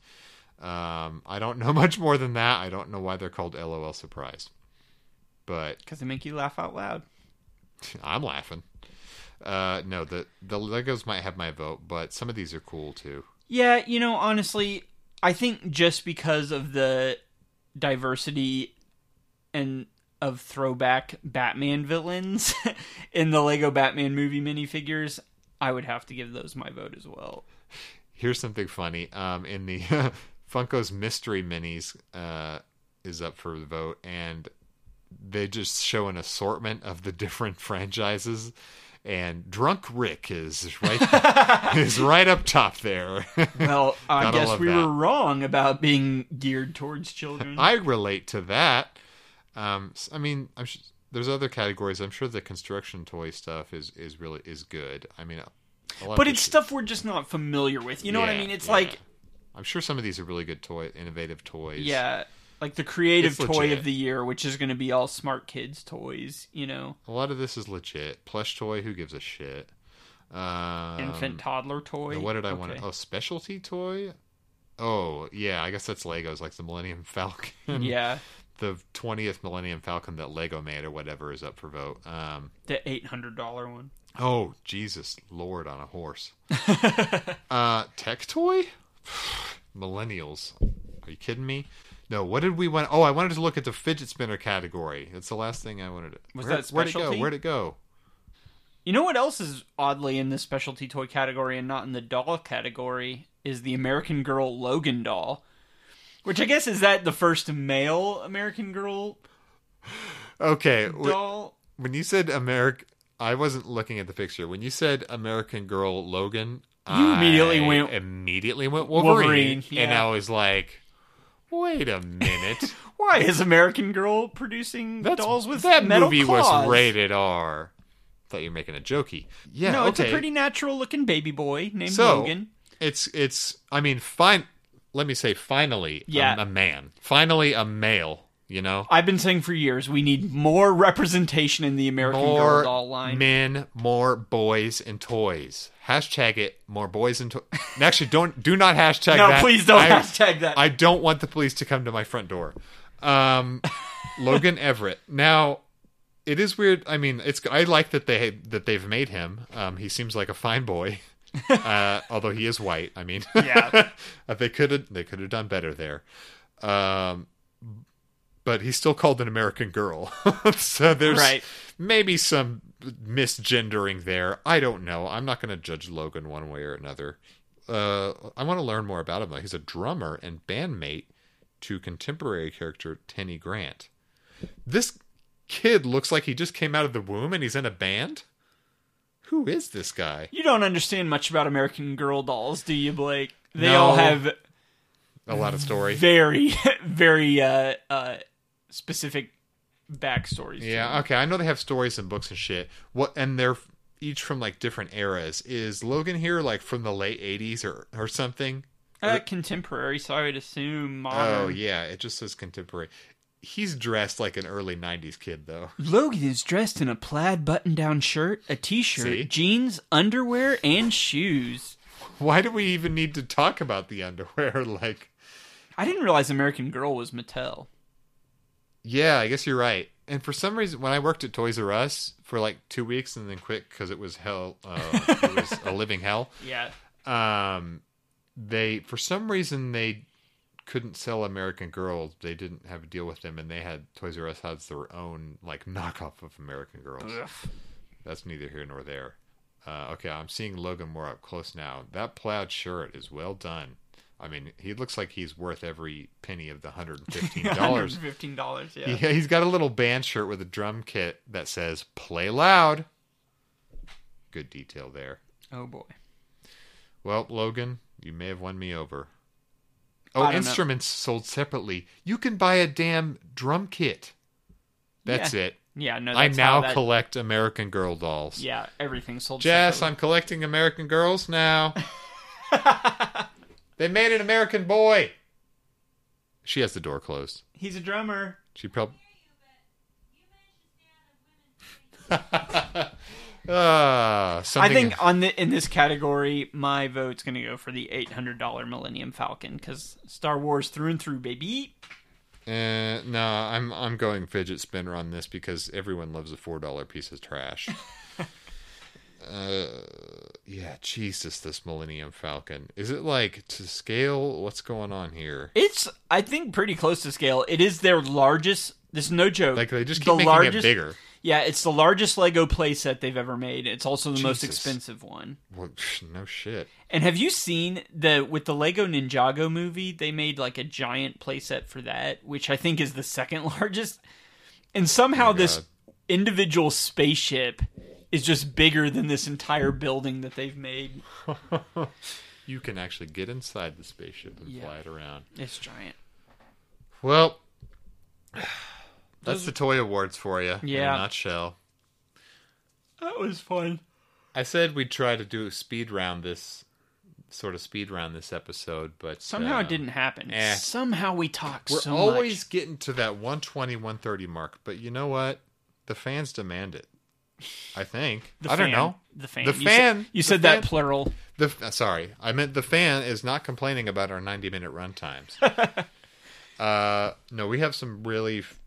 [SPEAKER 1] Um, I don't know much more than that. I don't know why they're called LOL Surprise, but
[SPEAKER 2] Because they make you laugh out loud.
[SPEAKER 1] I'm laughing. Uh, no, the the Legos might have my vote, but some of these are cool too.
[SPEAKER 2] Yeah, you know, honestly, I think just because of the diversity and of throwback Batman villains in the Lego Batman movie minifigures, I would have to give those my vote as well.
[SPEAKER 1] Here's something funny. Um, in the Funko's mystery minis, uh, is up for the vote, and they just show an assortment of the different franchises. And Drunk Rick is right is right up top there.
[SPEAKER 2] Well, I guess we
[SPEAKER 1] that.
[SPEAKER 2] were wrong about being geared towards children.
[SPEAKER 1] I relate to that. Um, I mean, I'm sh- there's other categories. I'm sure the construction toy stuff is is really is good. I mean, a lot
[SPEAKER 2] but it's stuff we're just not familiar with. You know what I mean? It's
[SPEAKER 1] yeah.
[SPEAKER 2] like
[SPEAKER 1] I'm sure some of these are really good toy, innovative toys.
[SPEAKER 2] yeah, like the creative
[SPEAKER 1] It's
[SPEAKER 2] toy
[SPEAKER 1] legit.
[SPEAKER 2] of the year, which is going to be all smart kids toys. You know,
[SPEAKER 1] a lot of this is legit. Plush toy, who gives a shit? Um,
[SPEAKER 2] infant toddler toy.
[SPEAKER 1] what did I want
[SPEAKER 2] Okay.
[SPEAKER 1] to? Oh, specialty toy. Oh yeah, I guess that's Legos, like the Millennium Falcon.
[SPEAKER 2] Yeah,
[SPEAKER 1] the 20th Millennium Falcon that Lego made or whatever is up for vote. Um,
[SPEAKER 2] the eight hundred dollar one.
[SPEAKER 1] Oh, Jesus Lord on a horse. uh tech toy? Millennials. Are you kidding me? No, what did we want? Oh, I wanted to look at the fidget spinner category. It's the last thing I wanted to.
[SPEAKER 2] Was
[SPEAKER 1] Where-
[SPEAKER 2] that
[SPEAKER 1] Where'd it go? Where'd it go?
[SPEAKER 2] You know what else is oddly in the specialty toy category and not in the doll category is the American Girl Logan doll. Which I guess is that the first male American Girl
[SPEAKER 1] Okay,
[SPEAKER 2] doll?
[SPEAKER 1] when you said American, I wasn't looking at the picture. When you said American Girl Logan,
[SPEAKER 2] You immediately
[SPEAKER 1] I
[SPEAKER 2] went-
[SPEAKER 1] immediately went Wolverine,
[SPEAKER 2] Wolverine,
[SPEAKER 1] and. I was like, wait a minute.
[SPEAKER 2] Why is American Girl producing
[SPEAKER 1] That's,
[SPEAKER 2] dolls with
[SPEAKER 1] that
[SPEAKER 2] metal
[SPEAKER 1] movie
[SPEAKER 2] claws?
[SPEAKER 1] was rated R. Thought you were making a jokey. Yeah,
[SPEAKER 2] No, it's a pretty natural looking baby boy named
[SPEAKER 1] so
[SPEAKER 2] Logan.
[SPEAKER 1] it's it's. I mean, fine. Let me say, finally, a-
[SPEAKER 2] Yeah.
[SPEAKER 1] a, man, finally a male. You know,
[SPEAKER 2] I've been saying for years we need more representation in the American Girl doll line.
[SPEAKER 1] men, more boys and toys. Hashtag it. More boys and toys. Actually, don't do not hashtag
[SPEAKER 2] no,
[SPEAKER 1] that.
[SPEAKER 2] please don't
[SPEAKER 1] I-
[SPEAKER 2] hashtag that.
[SPEAKER 1] I don't want the police to come to my front door. Um, Logan Everett. Now, it is weird. I mean, it's. I like that they that they've made him. Um, he seems like a fine boy, uh, although he is white. I mean,
[SPEAKER 2] Yeah.
[SPEAKER 1] they could have they could have done better there. Um, but he's still called an American Girl, so there's
[SPEAKER 2] Right.
[SPEAKER 1] maybe some misgendering there. I don't know. I'm not going to judge Logan one way or another. Uh, I want to learn more about him. Though. He's a drummer and bandmate to contemporary character Tenney Grant. This kid looks like he just came out of the womb and he's in a band. Who is this guy?
[SPEAKER 2] you don't understand much about American Girl dolls, do you, Blake? They
[SPEAKER 1] No.
[SPEAKER 2] all have
[SPEAKER 1] A lot of story.
[SPEAKER 2] very, very uh, uh, specific backstories.
[SPEAKER 1] Yeah,
[SPEAKER 2] them.
[SPEAKER 1] okay. I know they have stories and books and shit. What and they're each from like different eras. Is Logan here like from the late '80s or or something?
[SPEAKER 2] Uh, contemporary, so I would assume modern.
[SPEAKER 1] Oh yeah, it just says contemporary. He's dressed like an early '90s kid though.
[SPEAKER 2] Logan is dressed in a plaid button-down shirt, a t-shirt,
[SPEAKER 1] See?
[SPEAKER 2] jeans, underwear, and shoes.
[SPEAKER 1] Why do we even need to talk about the underwear? Like,
[SPEAKER 2] I didn't realize American Girl was Mattel.
[SPEAKER 1] Yeah, I guess you're right. And for some reason, when I worked at Toys R Us for like two weeks and then quit because it was hell, uh, it was a living hell.
[SPEAKER 2] Yeah.
[SPEAKER 1] um they for some reason they couldn't sell American Girl. They didn't have a deal with them, and they had Toys R Us has their own like knockoff of American Girls. That's neither here nor there. Uh, okay, I'm seeing Logan more up close now. That plaid shirt is well done. I mean, he looks like he's worth every penny of the hundred and fifteen dollars.
[SPEAKER 2] Fifteen dollars. Yeah.
[SPEAKER 1] yeah, he's got a little band shirt with a drum kit that says "Play loud." Good detail there.
[SPEAKER 2] Oh boy.
[SPEAKER 1] Well, Logan, you may have won me over. Oh,
[SPEAKER 2] don't know.
[SPEAKER 1] instruments sold separately. You can buy a damn drum kit. That's
[SPEAKER 2] Yeah.
[SPEAKER 1] it.
[SPEAKER 2] Yeah. No.
[SPEAKER 1] I now
[SPEAKER 2] that,
[SPEAKER 1] collect American Girl dolls.
[SPEAKER 2] Yeah. Everything sold.
[SPEAKER 1] Jess,
[SPEAKER 2] separately.
[SPEAKER 1] I'm collecting American Girls now. they made an American boy. She has the door closed.
[SPEAKER 2] He's a drummer.
[SPEAKER 1] She probably. Ah,
[SPEAKER 2] I think on the in this category, my vote's gonna go for the eight hundred dollar Millennium Falcon because Star Wars through and through, baby.
[SPEAKER 1] Uh, no, I'm I'm going fidget spinner on this because everyone loves a four dollar piece of trash. uh, yeah, Jesus, this Millennium Falcon. Is it like to scale? What's going on here?
[SPEAKER 2] It's I think pretty close to scale. It is their largest. This is no joke.
[SPEAKER 1] Like they just keep
[SPEAKER 2] the
[SPEAKER 1] making
[SPEAKER 2] largest,
[SPEAKER 1] it bigger.
[SPEAKER 2] Yeah, it's the largest Lego playset they've ever made. It's also the most expensive one.
[SPEAKER 1] Well, no shit.
[SPEAKER 2] And have you seen the with the Lego Ninjago movie? They made like a giant playset for that, which I think is the second largest. And somehow this individual spaceship is just bigger than this entire building that they've made.
[SPEAKER 1] You can actually get inside the spaceship and
[SPEAKER 2] Yeah.
[SPEAKER 1] fly it around.
[SPEAKER 2] It's giant.
[SPEAKER 1] Well, that's the toy awards for you. In
[SPEAKER 2] Yeah.
[SPEAKER 1] a nutshell.
[SPEAKER 2] That was fun.
[SPEAKER 1] I said we'd try to do a speed round this sort of speed round this episode, but
[SPEAKER 2] Somehow
[SPEAKER 1] uh,
[SPEAKER 2] it didn't happen.
[SPEAKER 1] eh.
[SPEAKER 2] Somehow we talked
[SPEAKER 1] We're
[SPEAKER 2] so
[SPEAKER 1] always
[SPEAKER 2] much.
[SPEAKER 1] getting to that 120, 130 mark, but you know what? The fans demand it. I think.
[SPEAKER 2] The
[SPEAKER 1] I don't know.
[SPEAKER 2] The fan.
[SPEAKER 1] The
[SPEAKER 2] You said- You said that plural.
[SPEAKER 1] The uh, sorry, I meant the fan is not complaining about our 90 minute run times. uh, no, we have some really. f-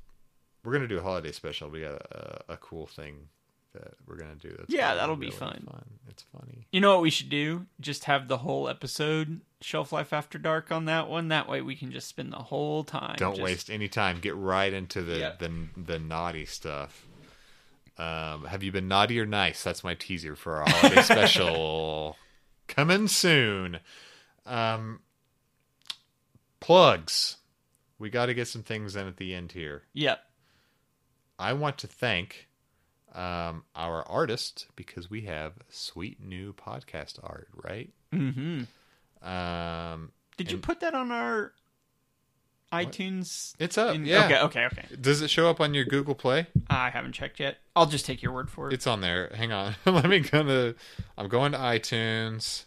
[SPEAKER 1] We're gonna do a holiday special. We got a, a cool thing that we're gonna do. That's
[SPEAKER 2] Yeah, that'll be
[SPEAKER 1] really
[SPEAKER 2] fun.
[SPEAKER 1] It's funny.
[SPEAKER 2] You know what we should do? Just have the whole episode Shelf Life After Dark on that one. That way we can just spend the whole time.
[SPEAKER 1] Don't
[SPEAKER 2] just-
[SPEAKER 1] waste any time. Get right into the
[SPEAKER 2] Yeah.
[SPEAKER 1] the, the naughty stuff. Um, have you been naughty or nice? That's my teaser for our holiday special coming soon. Um, plugs. We got to get some things in at the end here.
[SPEAKER 2] Yep.
[SPEAKER 1] I want to thank um, our artist because we have sweet new podcast art. Right?
[SPEAKER 2] Mm-hmm.
[SPEAKER 1] Um,
[SPEAKER 2] Did you put that on our iTunes?
[SPEAKER 1] it's up.
[SPEAKER 2] in-
[SPEAKER 1] yeah.
[SPEAKER 2] Okay. Okay. Okay.
[SPEAKER 1] Does it show up on your Google Play?
[SPEAKER 2] I haven't checked yet. I'll just take your word for it.
[SPEAKER 1] It's on there. Hang on. Let me go to. I'm going to iTunes.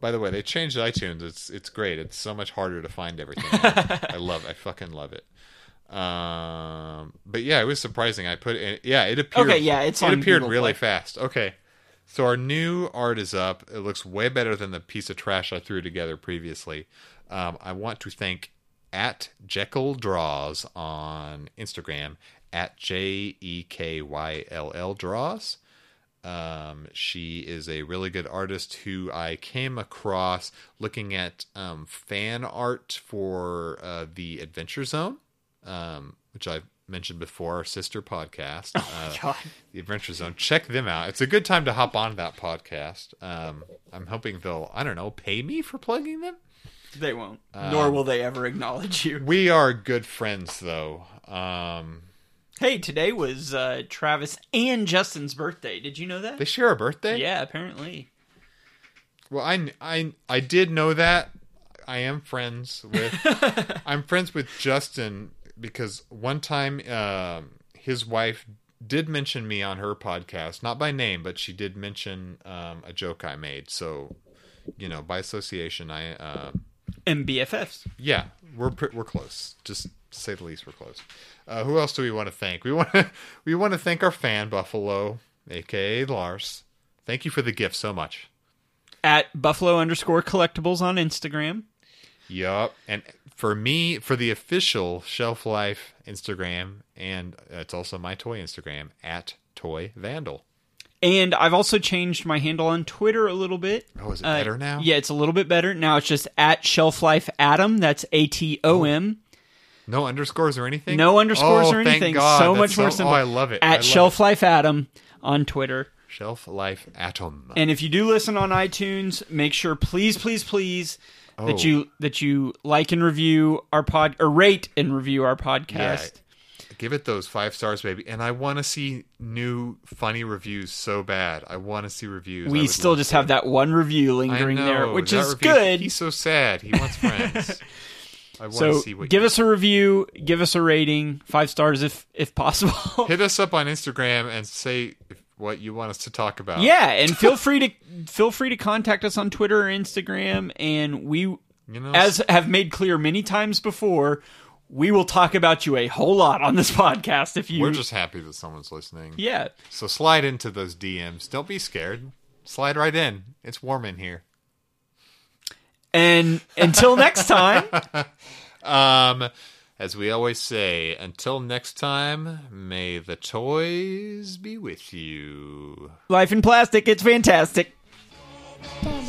[SPEAKER 1] By the way, they changed iTunes. It's it's great. It's so much harder to find everything. I love. I fucking love it. Um, but yeah, it was surprising. I put it. Yeah, it appeared.
[SPEAKER 2] Okay, yeah, it's
[SPEAKER 1] it appeared
[SPEAKER 2] Google
[SPEAKER 1] really
[SPEAKER 2] Play.
[SPEAKER 1] fast. Okay, so our new art is up. It looks way better than the piece of trash I threw together previously. Um, I want to thank at Jekyll Draws on Instagram at J E K Y L L Draws. Um, she is a really good artist who I came across looking at um, fan art for uh, the Adventure Zone, um, which I've mentioned before, our sister podcast, uh, the Adventure Zone. Check them out. It's a good time to hop on that podcast. Um, I'm hoping they'll, I don't know, pay me for plugging them.
[SPEAKER 2] They won't.
[SPEAKER 1] Um,
[SPEAKER 2] Nor will they ever acknowledge you.
[SPEAKER 1] We are good friends, though. Um,
[SPEAKER 2] Hey, today was uh, Travis and Justin's birthday. Did you know that?
[SPEAKER 1] they share a birthday.
[SPEAKER 2] Yeah, apparently.
[SPEAKER 1] Well, I, I, I did know that. I am friends with. I'm friends with Justin because one time um, his wife did mention me on her podcast, not by name, but she did mention um, a joke I made. So, you know, by association, I. Uh,
[SPEAKER 2] And BFFs.
[SPEAKER 1] yeah, we're we're close. Just to say the least, we're close. Uh, who else do we want to thank? We want to we want to thank our fan Buffalo, aka Lars. Thank you for the gift so much.
[SPEAKER 2] At Buffalo underscore collectibles on Instagram.
[SPEAKER 1] Yup. And for me, for the official Shelf Life Instagram, and it's also my toy Instagram at Toy Vandal.
[SPEAKER 2] And I've also changed my handle on Twitter a little bit.
[SPEAKER 1] Oh, is it
[SPEAKER 2] Uh,
[SPEAKER 1] better now?
[SPEAKER 2] Yeah, it's a little bit better. Now it's just at Shelf Life Atom. That's A T O M.
[SPEAKER 1] No underscores or anything.
[SPEAKER 2] No underscores
[SPEAKER 1] Oh,
[SPEAKER 2] or anything.
[SPEAKER 1] God.
[SPEAKER 2] So much more
[SPEAKER 1] so-
[SPEAKER 2] simple.
[SPEAKER 1] Oh, I love it.
[SPEAKER 2] At
[SPEAKER 1] love
[SPEAKER 2] Shelf
[SPEAKER 1] it.
[SPEAKER 2] Life Atom on Twitter.
[SPEAKER 1] Shelf Life Atom.
[SPEAKER 2] And if you do listen on iTunes, make sure, please, please, please,
[SPEAKER 1] Oh.
[SPEAKER 2] that you that you like and review our pod or rate and review our podcast.
[SPEAKER 1] Give it those five stars, baby. And I want to see new funny reviews so bad. I want to see reviews.
[SPEAKER 2] We still just
[SPEAKER 1] to.
[SPEAKER 2] have that one review lingering there, which is
[SPEAKER 1] review-
[SPEAKER 2] good.
[SPEAKER 1] He's so sad. He wants friends. I want to
[SPEAKER 2] So
[SPEAKER 1] see what
[SPEAKER 2] give us a review, give us a rating, five stars if if possible.
[SPEAKER 1] hit us up on Instagram and say what you want us to talk about.
[SPEAKER 2] yeah, and feel free to feel free to contact us on Twitter or Instagram, and we,
[SPEAKER 1] you know,
[SPEAKER 2] as have made clear many times before, we will talk about you a whole lot on this podcast if you.
[SPEAKER 1] we're just happy that someone's listening.
[SPEAKER 2] yeah.
[SPEAKER 1] So slide into those DMs. Don't be scared. Slide right in. It's warm in here.
[SPEAKER 2] And until next time,
[SPEAKER 1] Um, as we always say, until next time, may the toys be with you.
[SPEAKER 2] Life in plastic, it's fantastic.
[SPEAKER 4] Da